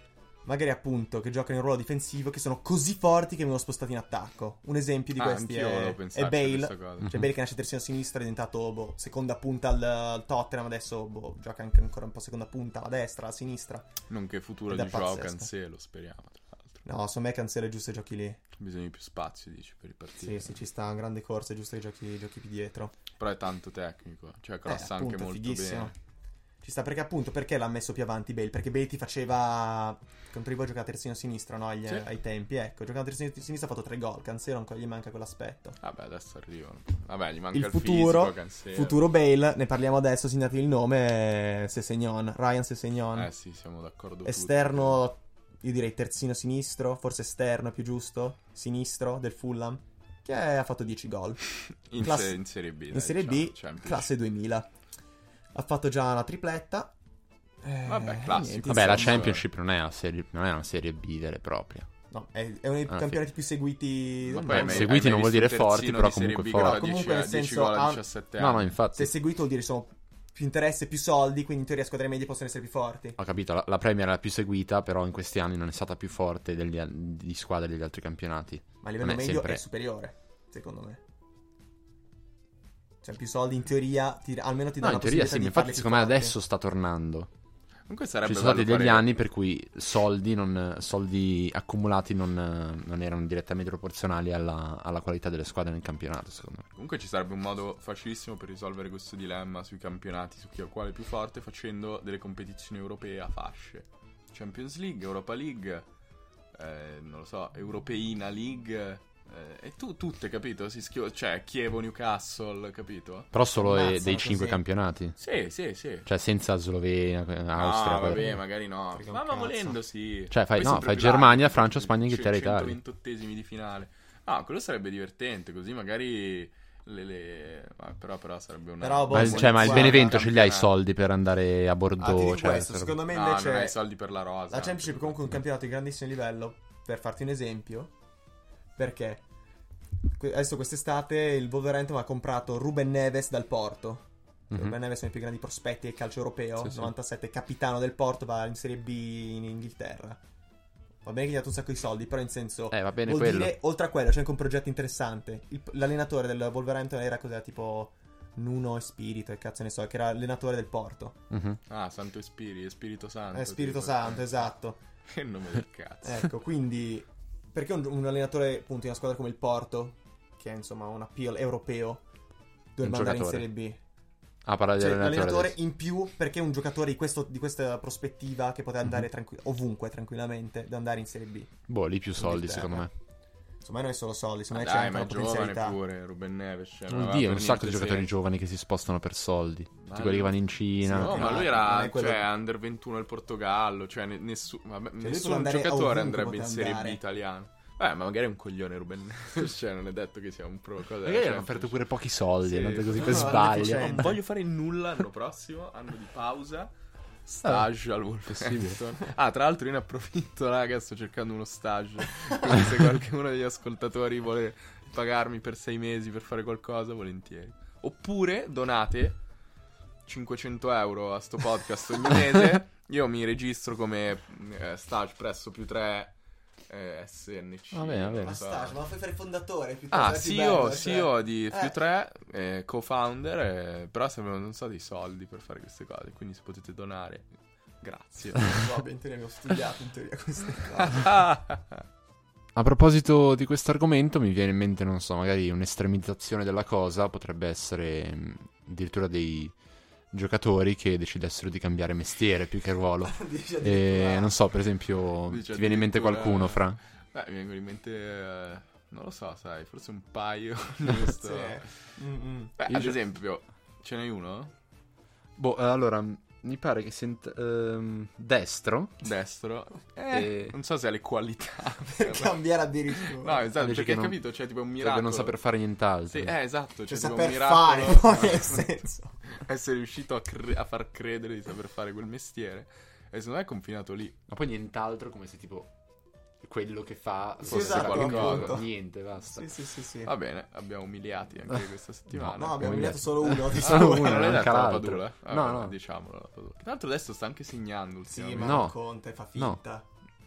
magari appunto, che giocano in ruolo difensivo, che sono così forti che vengono spostati in attacco. Un esempio di Ah, questi è, è a Bale. Cioè Mhm. Bale che nasce terzino sinistra è diventato boh, seconda punta al, al Tottenham, adesso boh, gioca anche ancora un po' seconda punta alla destra, alla sinistra. Non che futuro di Joao. Cancelo, speriamo, tra l'altro. No, secondo me Cancelo è giusto che giochi lì. Bisogna di più spazio, dici, per i partiti. Sì, sì, ci sta, un grande corso, è giusto che giochi, giochi più dietro. Però è tanto tecnico. Cioè, Eh, crossa anche molto fighissimo. bene. Ci sta perché appunto perché l'ha messo più avanti Bale? Perché Bale ti faceva contro i voi giocare terzino sinistro, no? Agli- Sì. Ai tempi, ecco. Giocando terzino sinistro ha fatto tre gol. Cancelo ancora gli manca quell'aspetto. Vabbè, adesso arrivano. Vabbè, gli manca Il il, futuro, fisico, futuro Bale, ne parliamo adesso, segnatevi il nome, è Sessegnon, Ryan Sessegnon. Eh sì, siamo d'accordo tutti. Esterno, io direi terzino sinistro, forse esterno è più giusto, sinistro del Fulham, che ha fatto 10 gol. In, classe- se- in Serie B. In dai, Serie B, diciamo, Championship. classe 2000. Ha fatto già una tripletta. Eh, Vabbè, classico. niente, Vabbè, la. Championship non è, una serie, non è una serie B vera e propria. No, è, è uno dei Ah, campionati più seguiti Ma poi Seguiti non vuol dire forti, però comunque forti. fa 10 Comunque, nel 10 senso, a ha- 17 No, no, anni. infatti. Se seguito vuol dire sono più interesse, più soldi, quindi in teoria squadre medie possono essere più forti. Ho capito, la, la Premier è la più seguita, però in questi anni non è stata più forte degli, di squadre degli altri campionati. Ma a livello medio sempre- è superiore, secondo me. Cioè, più soldi in teoria, ti- almeno ti No, danno in la teoria sì, infatti secondo me adesso sta tornando. Comunque sarebbe Ci sono stati degli fare- anni per cui soldi, non- soldi accumulati non, non erano direttamente proporzionali alla, alla qualità delle squadre nel campionato, secondo me. Comunque ci sarebbe un modo facilissimo per risolvere questo dilemma sui campionati, su chi è quale più forte, facendo delle competizioni europee a fasce. Champions League, Europa League, eh, non lo so, Europeina League, eh, e tu, tutte, capito? Si schio- cioè, Chievo, Newcastle, capito? Però solo Ammazzano dei così. cinque campionati. Sì, sì, sì. Cioè senza Slovenia, eh, No, Austria. vabbè, quello- magari no. Un Ma, ma volendo sì. Cioè, fai- Poi no, fai Germania, Francia, Spagna, Inghilterra, Italia. 128esimi di finale. No, quello sarebbe divertente, così magari le... le- ma però, però sarebbe una... Però, boh, Ma, cioè, ma il Benevento ce li ha i soldi per andare a Ah, Bordeaux. dico cioè, questo, per- secondo me No, invece... non hai soldi per la rosa. La Championship è comunque un campionato di grandissimo livello. Per farti un esempio, perché adesso quest'estate il Wolverhampton ha comprato Ruben Neves dal Porto. Mhm. Ruben Neves è uno dei più grandi prospetti del calcio europeo. Sì, sì. 97, capitano del Porto, va in Serie B in Inghilterra. Va bene che gli ha dato un sacco di soldi, però in senso. Eh, va bene vuol quello. dire, oltre a quello, c'è anche un progetto interessante. Il- l'allenatore del Wolverhampton era cos'era tipo. Nuno Espirito, e cazzo ne so, che era allenatore del Porto. Mhm. Ah, Santo Spirito, Spirito Santo. Eh, Spirito tipo. Santo, esatto. Che nome del cazzo. Ecco, quindi perché un, un allenatore appunto in una squadra come il Porto, che è insomma un appeal europeo, dovrebbe andare in. Serie B? Ah, parla di Cioè, allenatore l'allenatore adesso. in più perché un giocatore di, questo- di questa prospettiva che poteva andare tranqui- ovunque tranquillamente da andare in Serie B. Boh, lì più soldi, Inghilterra. Secondo me. Non è solo soldi, secondo Ma me dai, c'è ma è anche una giovane potenzialità. pure, Ruben Neves. Cioè, non Oddio, un sacco di giocatori senso. giovani che si spostano per soldi. Tutti Ma quelli che vanno in Cina. Sì, No, ma lui era quello- cioè, under 21 al Portogallo, cioè ne- nessu- vabbè, può nessun giocatore andrebbe in Serie andare. B italiano. Beh, ma magari è un coglione Ruben Neves, cioè non è detto che sia un pro. Cosa Magari hanno cioè, offerto pure pochi soldi, Sì. così No, per no, sbaglio. Non voglio fare nulla l'anno prossimo, anno di pausa. Stage al possibile. Wolverhampton. Ah, tra l'altro io ne approfitto, raga, sto cercando uno stage. Quindi se qualcuno degli ascoltatori vuole pagarmi per sei mesi per fare qualcosa, volentieri. Oppure donate 500 euro a sto podcast ogni mese, io mi registro come eh, stage presso più 3 eh, SNC. Va bene, va bene. non so. ma fai fare fondatore Ah, più CEO, bello, cioè. CEO di Eh. più 3, eh, co-founder, eh, però servono non so dei soldi per fare queste cose, quindi se potete donare, grazie. Vabbè, in teoria ne ho studiato in teoria queste cose. A proposito di questo argomento, mi viene in mente, non so, magari un'estremizzazione della cosa potrebbe essere mh, addirittura dei giocatori che decidessero di cambiare mestiere più che ruolo. E non so, per esempio, Dice ti viene in mente qualcuno, Fra? Beh, mi vengono in mente, eh, non lo so, sai, forse un paio, giusto? Sì. Mm, mm. Beh, ad esempio, ce n'hai uno? Boh, eh, allora, mi pare che sent- ehm, destro. Destro. E- Eh, non so se ha le qualità. Per cambiare addirittura. No, esatto, Invece perché che hai non- capito? Cioè, tipo un Potrebbe miracolo. non saper fare nient'altro. Sì, eh, esatto. cioè, Cioè, tipo un saper miracolo. fare, poi, nel senso. essere riuscito a, cre- a far credere di saper fare quel mestiere. E secondo me è confinato lì. Ma poi nient'altro come se tipo quello che fa Sì, fosse esatto, qualcosa. Niente, basta. Sì, sì, sì, sì. Va bene, abbiamo umiliati anche questa settimana. No, abbiamo come umiliato solo uno. di Solo sicuro. uno, non manca detto la. Padula? No, Vabbè, no. Diciamolo la Padula. Tra l'altro adesso sta anche segnando Sì, ultimamente. ma No. no. Conte fa No. finta.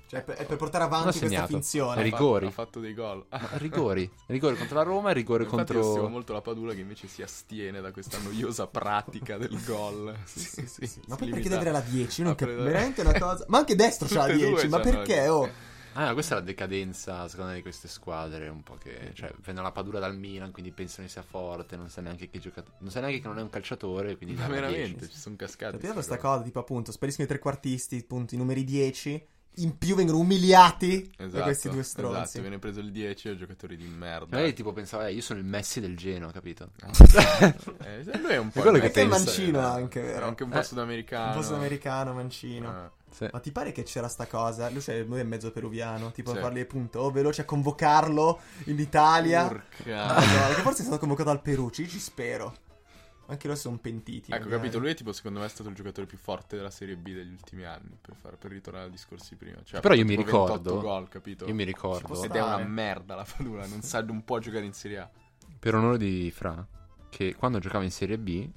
Cioè, per- è per portare Non ha avanti questa finzione. È rigori. Ha fatto dei gol. Rigori. Rigori contro la Roma e rigori Infatti contro... molto la Padula che invece si astiene da questa noiosa pratica del gol. Sì, sì, sì, sì. Ma poi perché deve avere la 10? Io non prendere- Veramente è una cosa. Ma anche destro c'ha la Tutte e due 10. Ma perché? 10. Oh. Ah, questa è la decadenza, secondo me, di queste squadre. Un po' che. Cioè, prendono la padura dal Milan, quindi pensano che sia forte. Non sa neanche che gioca... Non sa neanche che non è un calciatore. Quindi Ma veramente, 10. ci sono cascati. Capito questa cosa? Tipo, appunto, spariscono i trequartisti, appunto, i numeri 10. In più vengono umiliati da Esatto, questi due stronzi. Esatto, viene preso il 10 e giocatori di merda. Magari tipo pensava, eh, io sono il Messi del Genoa, capito? Eh, lui è un po' È quello che Perché è mancino eh. anche, vero? Anche un po' Eh, sudamericano. Un po' sudamericano, mancino. Ah. Sì. Ma ti pare che c'era sta cosa? Lui, c'è, lui è mezzo peruviano. Tipo, Sì. parli appunto, oh, veloce a convocarlo in Italia. Porca. Che forse è stato convocato al Perù, ci, ci spero. Anche loro sono pentiti. Ecco, magari. capito, lui è tipo secondo me è stato il giocatore più forte della Serie B degli ultimi anni, per, fare, per ritornare ai discorsi prima. Cioè, Però io mi tipo 28 ricordo- gol, capito? Io mi ricordo, Ed è una merda la Padula, non sa, non può giocare in Serie A. per onore di Fra, che quando giocava in Serie B,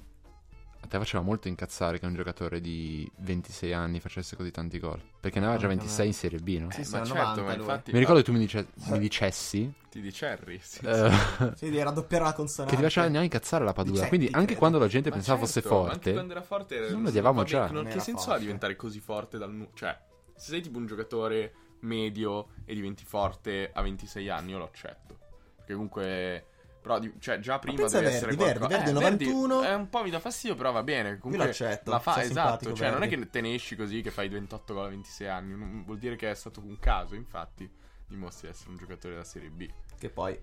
te faceva molto incazzare che un giocatore di 26 anni facesse così tanti gol. Perché ne aveva già Anche a me. 26 in Serie B, no? Sì, Eh, sì, ma certo, 90 ma infatti... Mi ricordo che tu mi, dice- mi dicessi Ti dice Harry, sì, sì. eh, Sì, devi raddoppiare la consonante. che ti faceva neanche incazzare la Padula. Dicetti, Quindi anche credo. quando la gente Ma pensava certo, fosse ma Anche forte, quando era forte era- non lo odiavamo già. non- che senso forte. ha diventare così forte dal nu- Cioè, se sei tipo un giocatore medio e diventi forte a 26 anni, io lo accetto. Perché comunque... Però, di- cioè, già prima deve a essere Verdi, qualcosa... Verdi, Verdi Eh, 91. È un po' mi dà fastidio, però va bene. Comunque l'accetto, La fa, esatto. Cioè, non è Verdi. che te ne esci così che fai 28 gol a 26 anni. non- vuol dire che è stato un caso, infatti. Dimostri di essere un giocatore della Serie B. Che poi...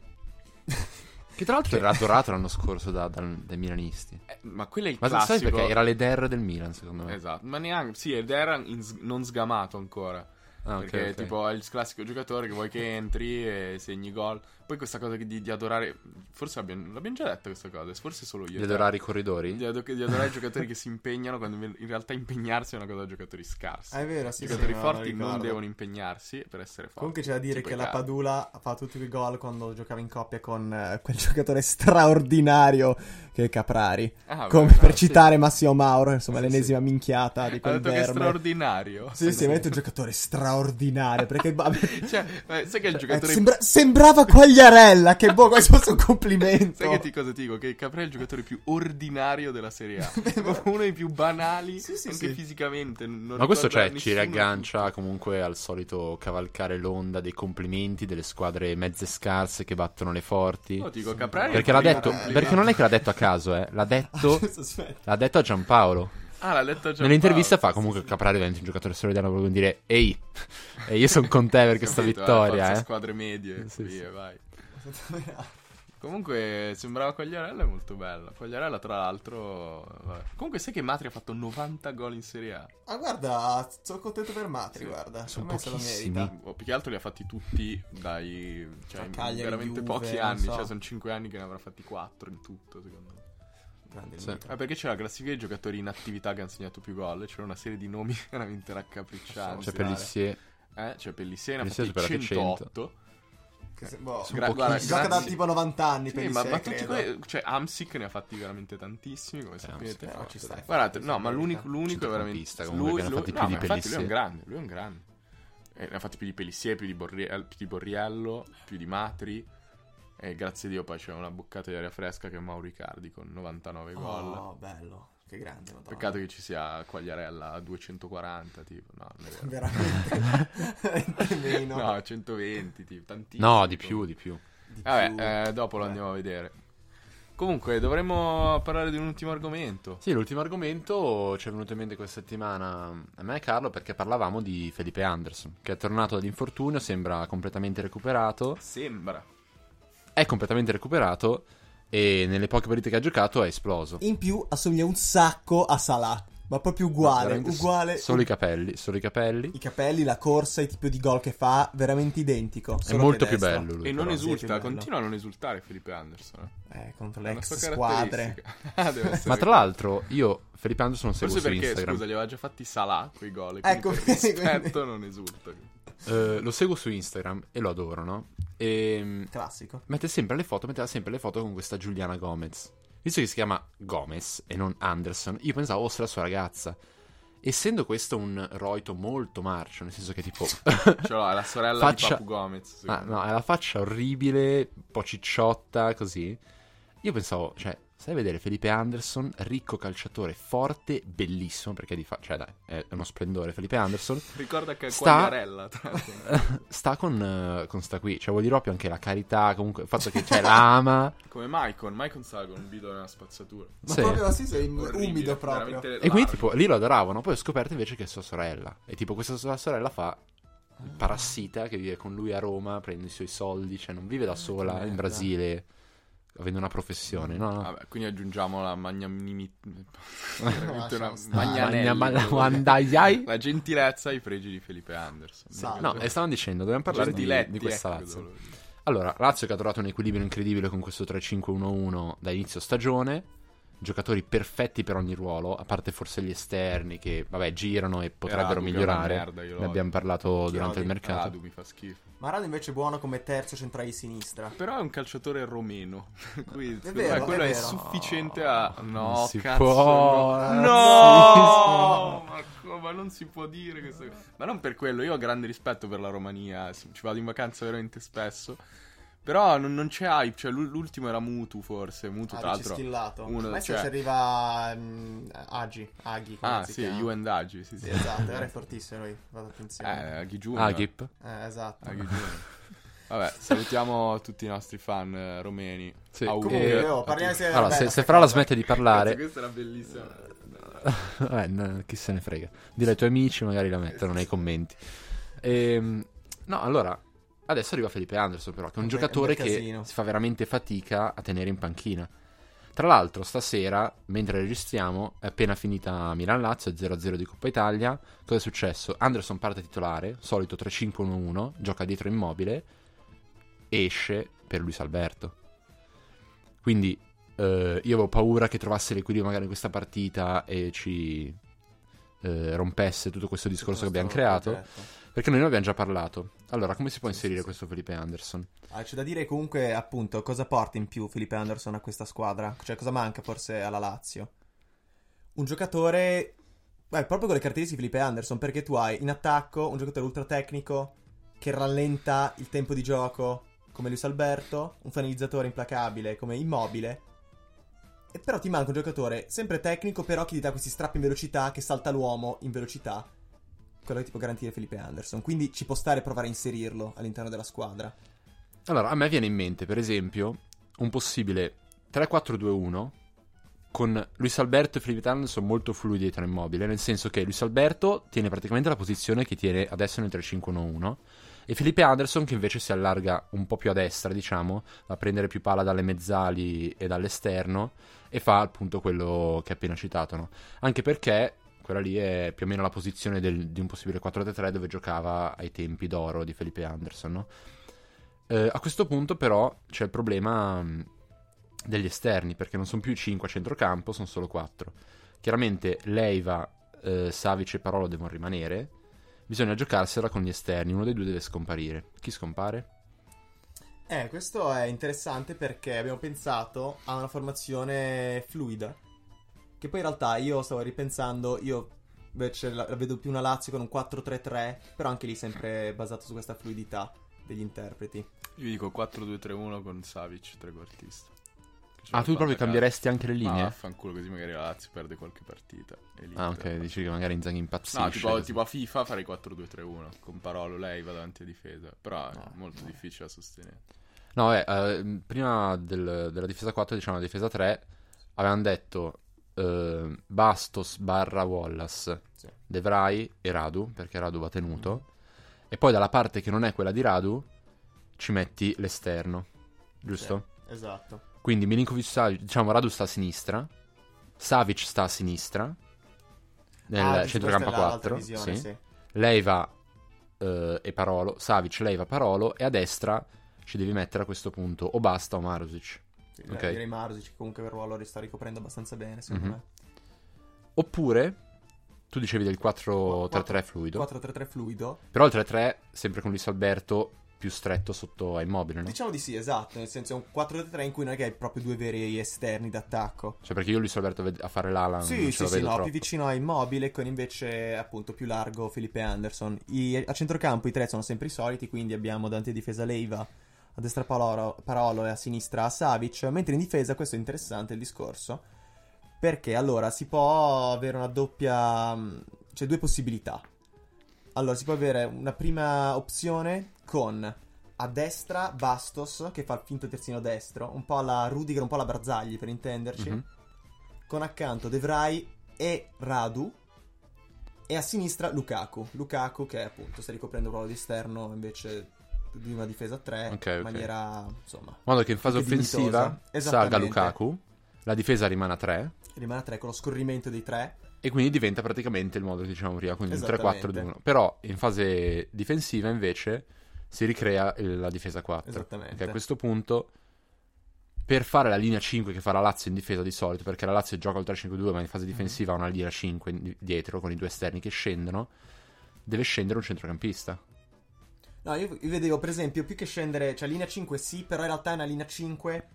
che tra l'altro era adorato l'anno scorso da- dal- dai milanisti. Eh, ma quello è il Ma classico... sai perché? Era l'Eder del Milan, secondo me. Esatto, ma neanche... Sì, ed era in s- non sgamato ancora. Ah, perché ok. tipo è il classico giocatore che vuoi che entri e segni gol. Poi questa cosa di, di adorare... Forse l'abbiamo, l'abbiamo già detto questa cosa, forse solo io. Di adorare i corridori? Di, ado- di adorare i giocatori che si impegnano quando in realtà impegnarsi è una cosa da giocatori scarsi. Ah, è vero, sì, I sì, giocatori no, forti lo non devono impegnarsi per essere forti. Comunque c'è da dire che la cari. Padula ha fatto tutti i gol quando giocava in coppia con eh, quel giocatore straordinario che è Caprari. Ah, Come beh, per no, citare Massimo Mauro, insomma, Sì, l'ennesima sì. minchiata di Ha quel detto che è verme. straordinario. Sì, sì, veramente un giocatore straordinario. Perché Cioè, eh, sai che il eh, giocatore... sembra- sembrava Quagliarella. Che boh, quasi fosse un complimento. Sai che ti cosa ti dico? Che Capri è il giocatore più ordinario della Serie A. Proprio uno dei più banali, Sì, sì, anche sì. fisicamente. non Ma questo cioè, ci riaggancia comunque al solito cavalcare l'onda dei complimenti delle squadre mezze scarse che battono le forti. No, ti dico, Caprari è Perché l'ha detto, perché non è che l'ha detto a caso, eh. L'ha detto, l'ha detto a Giampaolo. Ah, l'ha detto già Nell'intervista Paolo. fa comunque Caprari diventa un giocatore straordinario proprio dire ehi, e io sono con te per questa Capito, vittoria, forza eh. squadre medie, Sì, via, sì. vai. Comunque sembrava Quagliarella è molto bella. Quagliarella tra l'altro... vabbè. Comunque sai che Matri ha fatto 90 gol in Serie A? Ah, guarda, sono contento per Matri, guarda. Sono Secondo me se lo pochissimi. merita. O più che altro li ha fatti tutti dai... Cioè, Cagliari, veramente Juve, pochi anni. so. Cioè, sono 5 anni che ne avrà fatti 4 in tutto, secondo me. Grande Sì. Ah, perché c'è la classifica dei giocatori in attività che hanno segnato più gol. C'era una serie di nomi veramente raccapriccianti. C'è Pellissier. Eh, c'è Pellissier, ne ha Pellissier fatti ha superato i 108. Che boh, Gra- guarda, gioca da tipo 90 anni Sì, per ma, sé, ma tutti credo. que- cioè Amsic ne ha fatti veramente tantissimi, come sapete. Però ci sta. Guardate, no, ma l'unico, l'unico è veramente Centrocampista, comunque, lui, lui- no, più di infatti lui è un grande, lui è un grande. Eh, ne ha fatti più di Pellissier, più di, Borrie- più di Borriello, più di Matri. E grazie a Dio poi c'è una boccata di aria fresca che è Mauro Icardi con 99 gol. Oh, bello. Che grande, madonna. Peccato che ci sia Quagliarella a 240, tipo. No, non è vero. Veramente. meno. No, 120, tipo, tantissimo. No, di più, di più. Di più. Vabbè, eh, dopo lo Beh. andiamo a vedere. Comunque, dovremmo parlare di un ultimo argomento. Sì, l'ultimo argomento ci è venuto in mente questa settimana a me e Carlo perché parlavamo di Felipe Anderson, che è tornato dall'infortunio, sembra completamente recuperato, Sembra. è completamente recuperato e nelle poche partite che ha giocato è esploso. In più assomiglia un sacco a Salah. Ma proprio uguale, s- uguale. Solo i capelli, solo i capelli. I capelli, la corsa, il tipo di gol che fa, veramente identico. È molto più destra. bello lui. E non però. più esulta, continua a non esultare Felipe Anderson. eh. Contro le ex squadre. Ah, Ma tra l'altro io Felipe Anderson lo seguo Forse su perché, Instagram. scusa, li aveva già fatti Salah quei gol. Ecco, quindi per quindi- non esulta. Eh, lo seguo su Instagram e lo adoro, no? E mm, Classico. mette sempre le foto, metteva sempre le foto con questa Giuliana Gomez. Visto che si chiama Gomez e non Anderson, io pensavo fosse la sua ragazza. Essendo questo un roito molto marcio, nel senso che tipo... Ce l'ho, è la sorella Faccia- di Papu Gomez. ah, no, è la faccia orribile, un po' cicciotta, così. Io pensavo, cioè, stai a vedere Felipe Anderson, ricco calciatore, forte, bellissimo, perché di fa... Cioè, dai, è uno splendore Felipe Anderson. Ricorda che è Sta- Quagliarella. Sta con, eh, con sta qui, cioè vuol dire proprio anche la carità, comunque il fatto che c'è l'ama. Come Maicon. Maicon stava con un video nella spazzatura. Ma Sì. proprio sì, sei Orribile, umido proprio. E quindi tipo lì lo adoravano, poi ho scoperto invece che è sua sorella. E tipo questa sua sorella fa il parassita che vive con lui a Roma, prende i suoi soldi, cioè non vive da sola in merda. Brasile avendo una professione, no? no. Vabbè, quindi aggiungiamo la magnanimi... Lascia una stare. magnanelli. Magna-. La gentilezza e i pregi di Felipe Anderson. Salve. No, e stavano dicendo, dobbiamo parlare di, di questa ecco, Lazio. Allora, Lazio che ha trovato un equilibrio incredibile con questo 3-5-1-1 da inizio stagione. Giocatori perfetti per ogni ruolo, a parte forse gli esterni che, vabbè, girano e potrebbero Radu, è migliorare. merda, ne abbiamo parlato Chi durante il mercato. Radu mi fa schifo. Marano invece è buono come terzo centrale di sinistra. Però è un calciatore romeno. Quindi, secondo vero, me quello è è, sufficiente a. No, Non si cazzo. può, no. No! Ma, ma non si può dire questo. Ma non per quello. Io ho grande rispetto per la Romania. Ci vado in vacanza veramente spesso. Però non, non c'è hype. Cioè, l'u- l'ultimo era Mutu, forse. Mutu, Ah, tra l'altro. schillato. uno- Adesso cioè- ci arriva mm, Agi, Aghi. come Ah, si sì, chiama? You and Agi. Sì, Sì, sì. esatto, era fortissimo lui, fate attenzione. Eh, Aghi Junior. Agip. Eh, esatto. Aghi Junior. Vabbè, salutiamo tutti i nostri fan eh, romeni. Sì. Auguri. Eh, oh, parliamo se- Allora, se, se Fra la smette di parlare, questa era bellissima. eh, no, chi se ne frega. Dillo ai tuoi amici, magari la mettono nei commenti. Ehm, no, allora, adesso arriva Felipe Anderson, però, che è un giocatore un che si fa veramente fatica a tenere in panchina. Tra l'altro, stasera, mentre registriamo, è appena finita Milan-Lazio, 0-0 di Coppa Italia. Cosa è successo? Anderson parte titolare, solito 3-5-1-1, gioca dietro immobile, esce per Luis Alberto. Quindi eh, io avevo paura che trovasse l'equilibrio magari in questa partita e ci eh, rompesse tutto questo discorso che abbiamo creato. Progetto. Perché noi ne abbiamo già parlato. Allora, come si può inserire questo Felipe Anderson? Ah, c'è da dire comunque, appunto, cosa porta in più Felipe Anderson a questa squadra? Cioè, cosa manca forse alla Lazio? Un giocatore... Beh, proprio con le caratteristiche di Felipe Anderson, perché tu hai in attacco un giocatore ultra tecnico che rallenta il tempo di gioco come Luis Alberto, un finalizzatore implacabile come Immobile. E però ti manca un giocatore sempre tecnico, però che ti dà questi strappi in velocità, che salta l'uomo in velocità. Quello che ti può garantire Felipe Anderson. Quindi ci può stare provare a inserirlo all'interno della squadra. Allora, a me viene in mente, per esempio, un possibile 3-4-2-1 con Luis Alberto e Felipe Anderson molto fluidi dietro immobile, nel senso che Luis Alberto tiene praticamente la posizione che tiene adesso nel 3-5-1-1 e Felipe Anderson che invece si allarga un po' più a destra, diciamo, va a prendere più palla dalle mezzali e dall'esterno e fa appunto quello che appena citato, no? Anche perché quella lì è più o meno la posizione del- di un possibile 4-3-3 dove giocava ai tempi d'oro di Felipe Anderson, no? Eh, a questo punto però c'è il problema mh, degli esterni, perché non sono più 5 a centrocampo, sono solo 4. Chiaramente Leiva, eh, Savic e Parolo devono rimanere. Bisogna giocarsela con gli esterni, uno dei due deve scomparire. Chi scompare? Eh, questo è interessante perché abbiamo pensato a una formazione fluida. Che poi in realtà io stavo ripensando, io invece la, la vedo più una Lazio con un 4-3-3, però anche lì sempre basato su questa fluidità degli interpreti. Io dico 4-2-3-1 con Savic, trequartista. Ah, tu proprio cambieresti anche le Ma linee? vaffanculo così magari la Lazio perde qualche partita. e Ah, ok, dici che magari Inzaghi impazzisce. No, tipo, tipo a FIFA farei 4-2-3-1 con Parolo, lei va davanti a difesa. Però è Ah, molto difficile da sostenere. No, beh, eh, prima del- della difesa 4, diciamo la difesa 3, avevano detto eh, Bastos barra Wallace, Sì. De Vrij e Radu, perché Radu va tenuto. E poi dalla parte che non è quella di Radu ci metti l'esterno, giusto? Sì, esatto. Quindi Milinkovic Savic, diciamo Radu sta a sinistra, Savic sta a sinistra, nel Ah, centrocampo questa è la- l'altra 4, visione, sì. sì. Leiva eh, e Parolo, Savic, Leiva, Parolo e a destra ci devi mettere a questo punto o Basta o Marusic. Sì, Ok. Direi Marzic che comunque per ruolo sta ricoprendo abbastanza bene, secondo Mhm. me. Oppure tu dicevi del 4-3-3 fluido, 4-3-3 fluido. però il 3-3 sempre con Luis Alberto più stretto sotto a immobile, no? Diciamo di sì, esatto, nel senso è un 4-3 in cui non è che hai proprio due veri esterni d'attacco. Cioè perché io Luis Alberto ved- a fare l'ala Sì, sì, sì, no, troppo. più vicino a Immobile con invece appunto più largo Felipe Anderson. I- a centrocampo i tre sono sempre i soliti, quindi abbiamo davanti a difesa Leiva, a destra Parolo, Parolo e a sinistra Savic, mentre in difesa questo è interessante il discorso, perché allora si può avere una doppia... mh, cioè due possibilità. Allora si può avere una prima opzione con a destra Bastos che fa il finto terzino destro, un po' alla Rudiger, un po' alla Barzagli per intenderci Mhm. con accanto De Vrij e Radu e a sinistra Lukaku. Lukaku che appunto sta ricoprendo il ruolo di esterno invece di una difesa a 3 Ok, in ok. maniera insomma In modo che in fase offensiva salga Esattamente. Lukaku, la difesa rimane a 3 rimane a 3 con lo scorrimento dei tre. e quindi diventa praticamente il modo che diciamo prima, quindi un Esattamente. 3-4-2-1. Però in fase difensiva invece si ricrea il- la difesa 4. Esattamente. Che a questo punto per fare la linea 5 che fa la Lazio in difesa di solito, perché la Lazio gioca al 3-5-2 ma in fase difensiva ha una linea 5 in- dietro con i due esterni che scendono, deve scendere un centrocampista. No, io, vedevo per esempio più che scendere, cioè linea 5 sì, però in realtà è una linea 5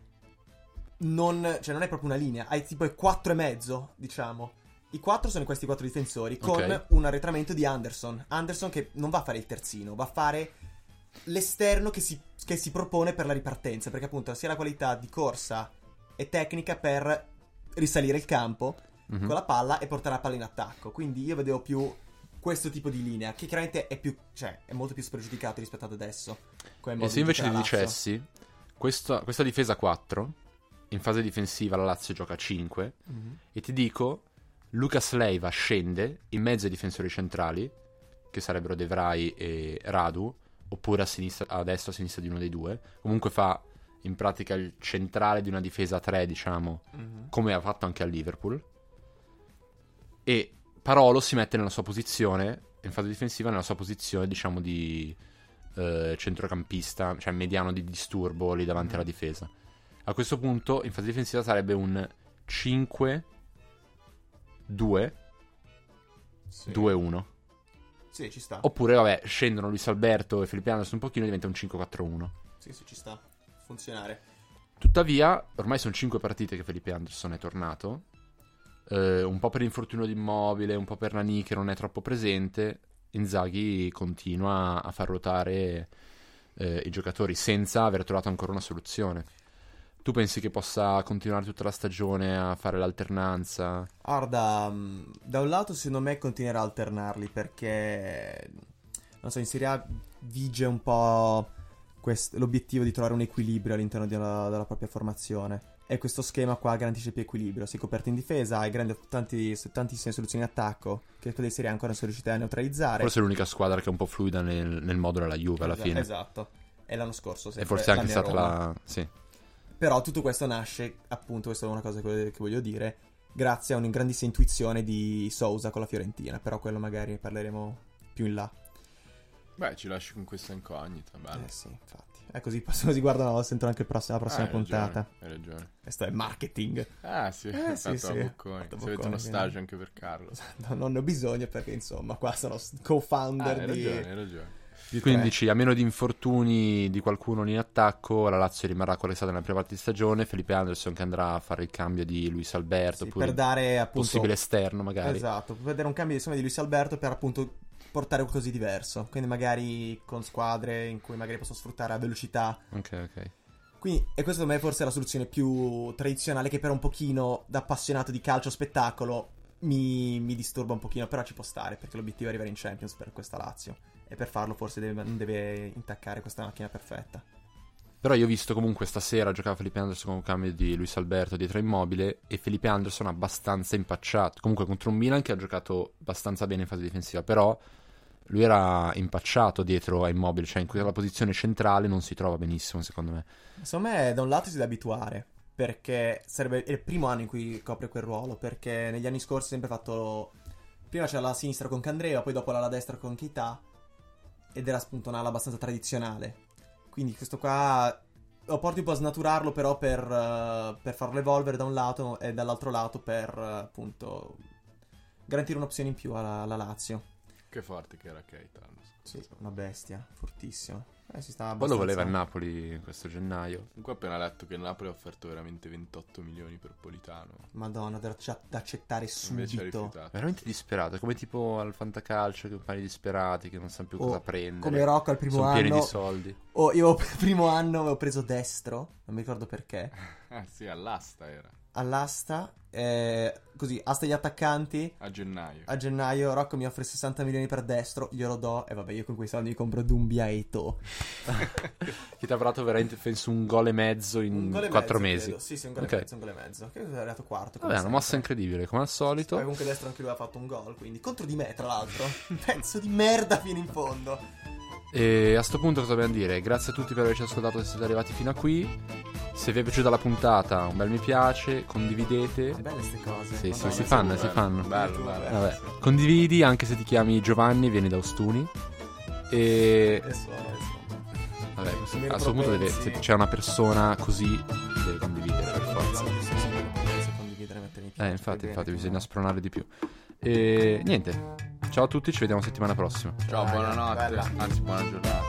non, cioè non è proprio una linea, hai tipo i 4 e mezzo, diciamo. I 4 sono questi 4 difensori con Ok. un arretramento di Anderson. Anderson che non va a fare il terzino, va a fare l'esterno che si, che si propone per la ripartenza, perché appunto ha sia la qualità di corsa e tecnica per risalire il campo Mhm. con la palla e portare la palla in attacco. Quindi io vedevo più questo tipo di linea, che chiaramente è più, cioè, è molto più spregiudicato rispetto ad adesso. E se invece ti dicessi questa, questa difesa 4, in fase difensiva la Lazio gioca a 5, Mhm. e ti dico Lucas Leiva scende in mezzo ai difensori centrali, che sarebbero De Vrij e Radu, oppure a, sinistra, a destra o a sinistra di uno dei due. Comunque fa in pratica il centrale di una difesa 3, diciamo, Mhm. come ha fatto anche a Liverpool. E Parolo si mette nella sua posizione, in fase difensiva, nella sua posizione, diciamo, di eh, centrocampista, cioè mediano di disturbo lì davanti alla difesa. A questo punto, in fase difensiva, sarebbe un 5 2 Sì. 2-1. Sì, ci sta. Oppure, vabbè, scendono Luis Alberto e Felipe Anderson un pochino e diventa un 5-4-1. Sì, sì, ci sta. Funzionare. Tuttavia, ormai sono 5 partite che Felipe Anderson è tornato. Eh, un po' per infortunio di immobile, un po' per Nani che non è troppo presente. Inzaghi continua a far ruotare eh, i giocatori senza aver trovato ancora una soluzione. Tu pensi che possa continuare tutta la stagione a fare l'alternanza? Guarda, mh, da un lato secondo me continuerà a alternarli perché, non so, in Serie A vige un po' quest- l'obiettivo di trovare un equilibrio all'interno della, della propria formazione. E questo schema qua garantisce più equilibrio. Sei coperto in difesa, hai grandi, tanti, tantissime soluzioni in attacco che quelle di Serie ancora non sono riuscite a neutralizzare. Forse è l'unica squadra che è un po' fluida nel, nel modulo alla Juve alla Esa- fine. Esatto. E l'anno scorso E sempre forse è anche stata la... Sì. Però tutto questo nasce, appunto, questa è una cosa che che voglio dire, grazie a una grandissima intuizione di Sousa con la Fiorentina. Però quello magari ne parleremo più in là. Beh, ci lasci con questa incognita, bello. Eh sì, infatti. È così, così guardano, sentono anche il prossimo- la prossima Ah, hai ragione, puntata. Hai ragione. Questo è marketing. Ah, sì, Eh, sì, fatto sì. Fatto Si avete uno stage anche per Carlo. No, non ne ho bisogno perché, insomma, qua sono s- Ah, co-founder hai di... ragione, hai ragione. Di Quindi dici, a meno di infortuni di qualcuno in attacco, la Lazio rimarrà è stata nella prima parte di stagione. Felipe Anderson che andrà a fare il cambio di Luis Alberto, Sì, per dare appunto possibile esterno magari. Esatto, per vedere un cambio di insomma, di Luis Alberto per appunto portare qualcosa di diverso. Quindi magari con squadre in cui magari posso sfruttare la velocità. Ok, ok. Quindi, e questa secondo me forse è la soluzione più tradizionale che per un pochino da appassionato di calcio spettacolo mi, mi disturba un pochino, però ci può stare perché l'obiettivo è arrivare in Champions per questa Lazio. E per farlo forse deve, non deve intaccare questa macchina perfetta. Però io ho visto comunque stasera giocava Felipe Anderson con un cambio di Luis Alberto dietro Immobile e Felipe Anderson abbastanza impacciato. Comunque contro un Milan che ha giocato abbastanza bene in fase difensiva, però lui era impacciato dietro a Immobile, cioè in quella posizione centrale non si trova benissimo secondo me. Secondo me da un lato si deve abituare, perché sarebbe il primo anno in cui copre quel ruolo, perché negli anni scorsi ha sempre fatto... Prima c'era la sinistra con Candreva, poi dopo la destra con Keita, ed era appunto un'ala abbastanza tradizionale. Quindi questo qua lo porti un po' a snaturarlo però per, eh, per farlo evolvere da un lato e dall'altro lato per eh, appunto garantire un'opzione in più alla, alla Lazio. Che forte che era Keita l'anno scorso. Sì, una bestia, fortissima. Eh, si sta Poi lo voleva il Napoli questo gennaio. Comunque ho appena letto che il Napoli ha offerto veramente 28 milioni per Politano. Madonna, da, da accettare Invece ha subito. Veramente disperato, è come tipo al fantacalcio che un paio di disperati che non sanno più O cosa prendere. Come Rocco al primo Sono pieni anno. di soldi. Oh, io il primo anno avevo preso destro, non mi ricordo perché. Ah sì, all'asta era. All'asta, eh, così, asta gli attaccanti. A gennaio. A gennaio Rocco mi offre 60 milioni per destro, glielo do e vabbè io con quei soldi compro Dumbia e Eto'o. Che ti avrà dato veramente, penso, un gol e mezzo in Un gol e quattro mezzo, mesi. credo. Sì, sì, un gol Ok. e mezzo, un gol e mezzo. Che è arrivato quarto. Vabbè, una sempre. mossa incredibile, come al Poi solito. comunque destro anche lui ha fatto un gol, quindi contro di me tra l'altro. Pezzo di merda fino in fondo. E a sto punto cosa dobbiamo dire? Grazie a tutti per averci ascoltato se siete arrivati fino a qui. Se vi è piaciuta la puntata, un bel mi piace, condividete. Belle queste cose. Sì, sì, si fanno, si fanno. Bello, bello. Vabbè, condividi anche se ti chiami Giovanni, vieni da Ostuni. E Adesso, adesso. vabbè, a questo punto deve- se c'è una persona così, deve condividere per forza. Eh, infatti, infatti, bisogna spronare di più. E niente. Ciao a tutti, ci vediamo settimana prossima. Ciao, Dai, buonanotte. bella. Anzi, buona giornata.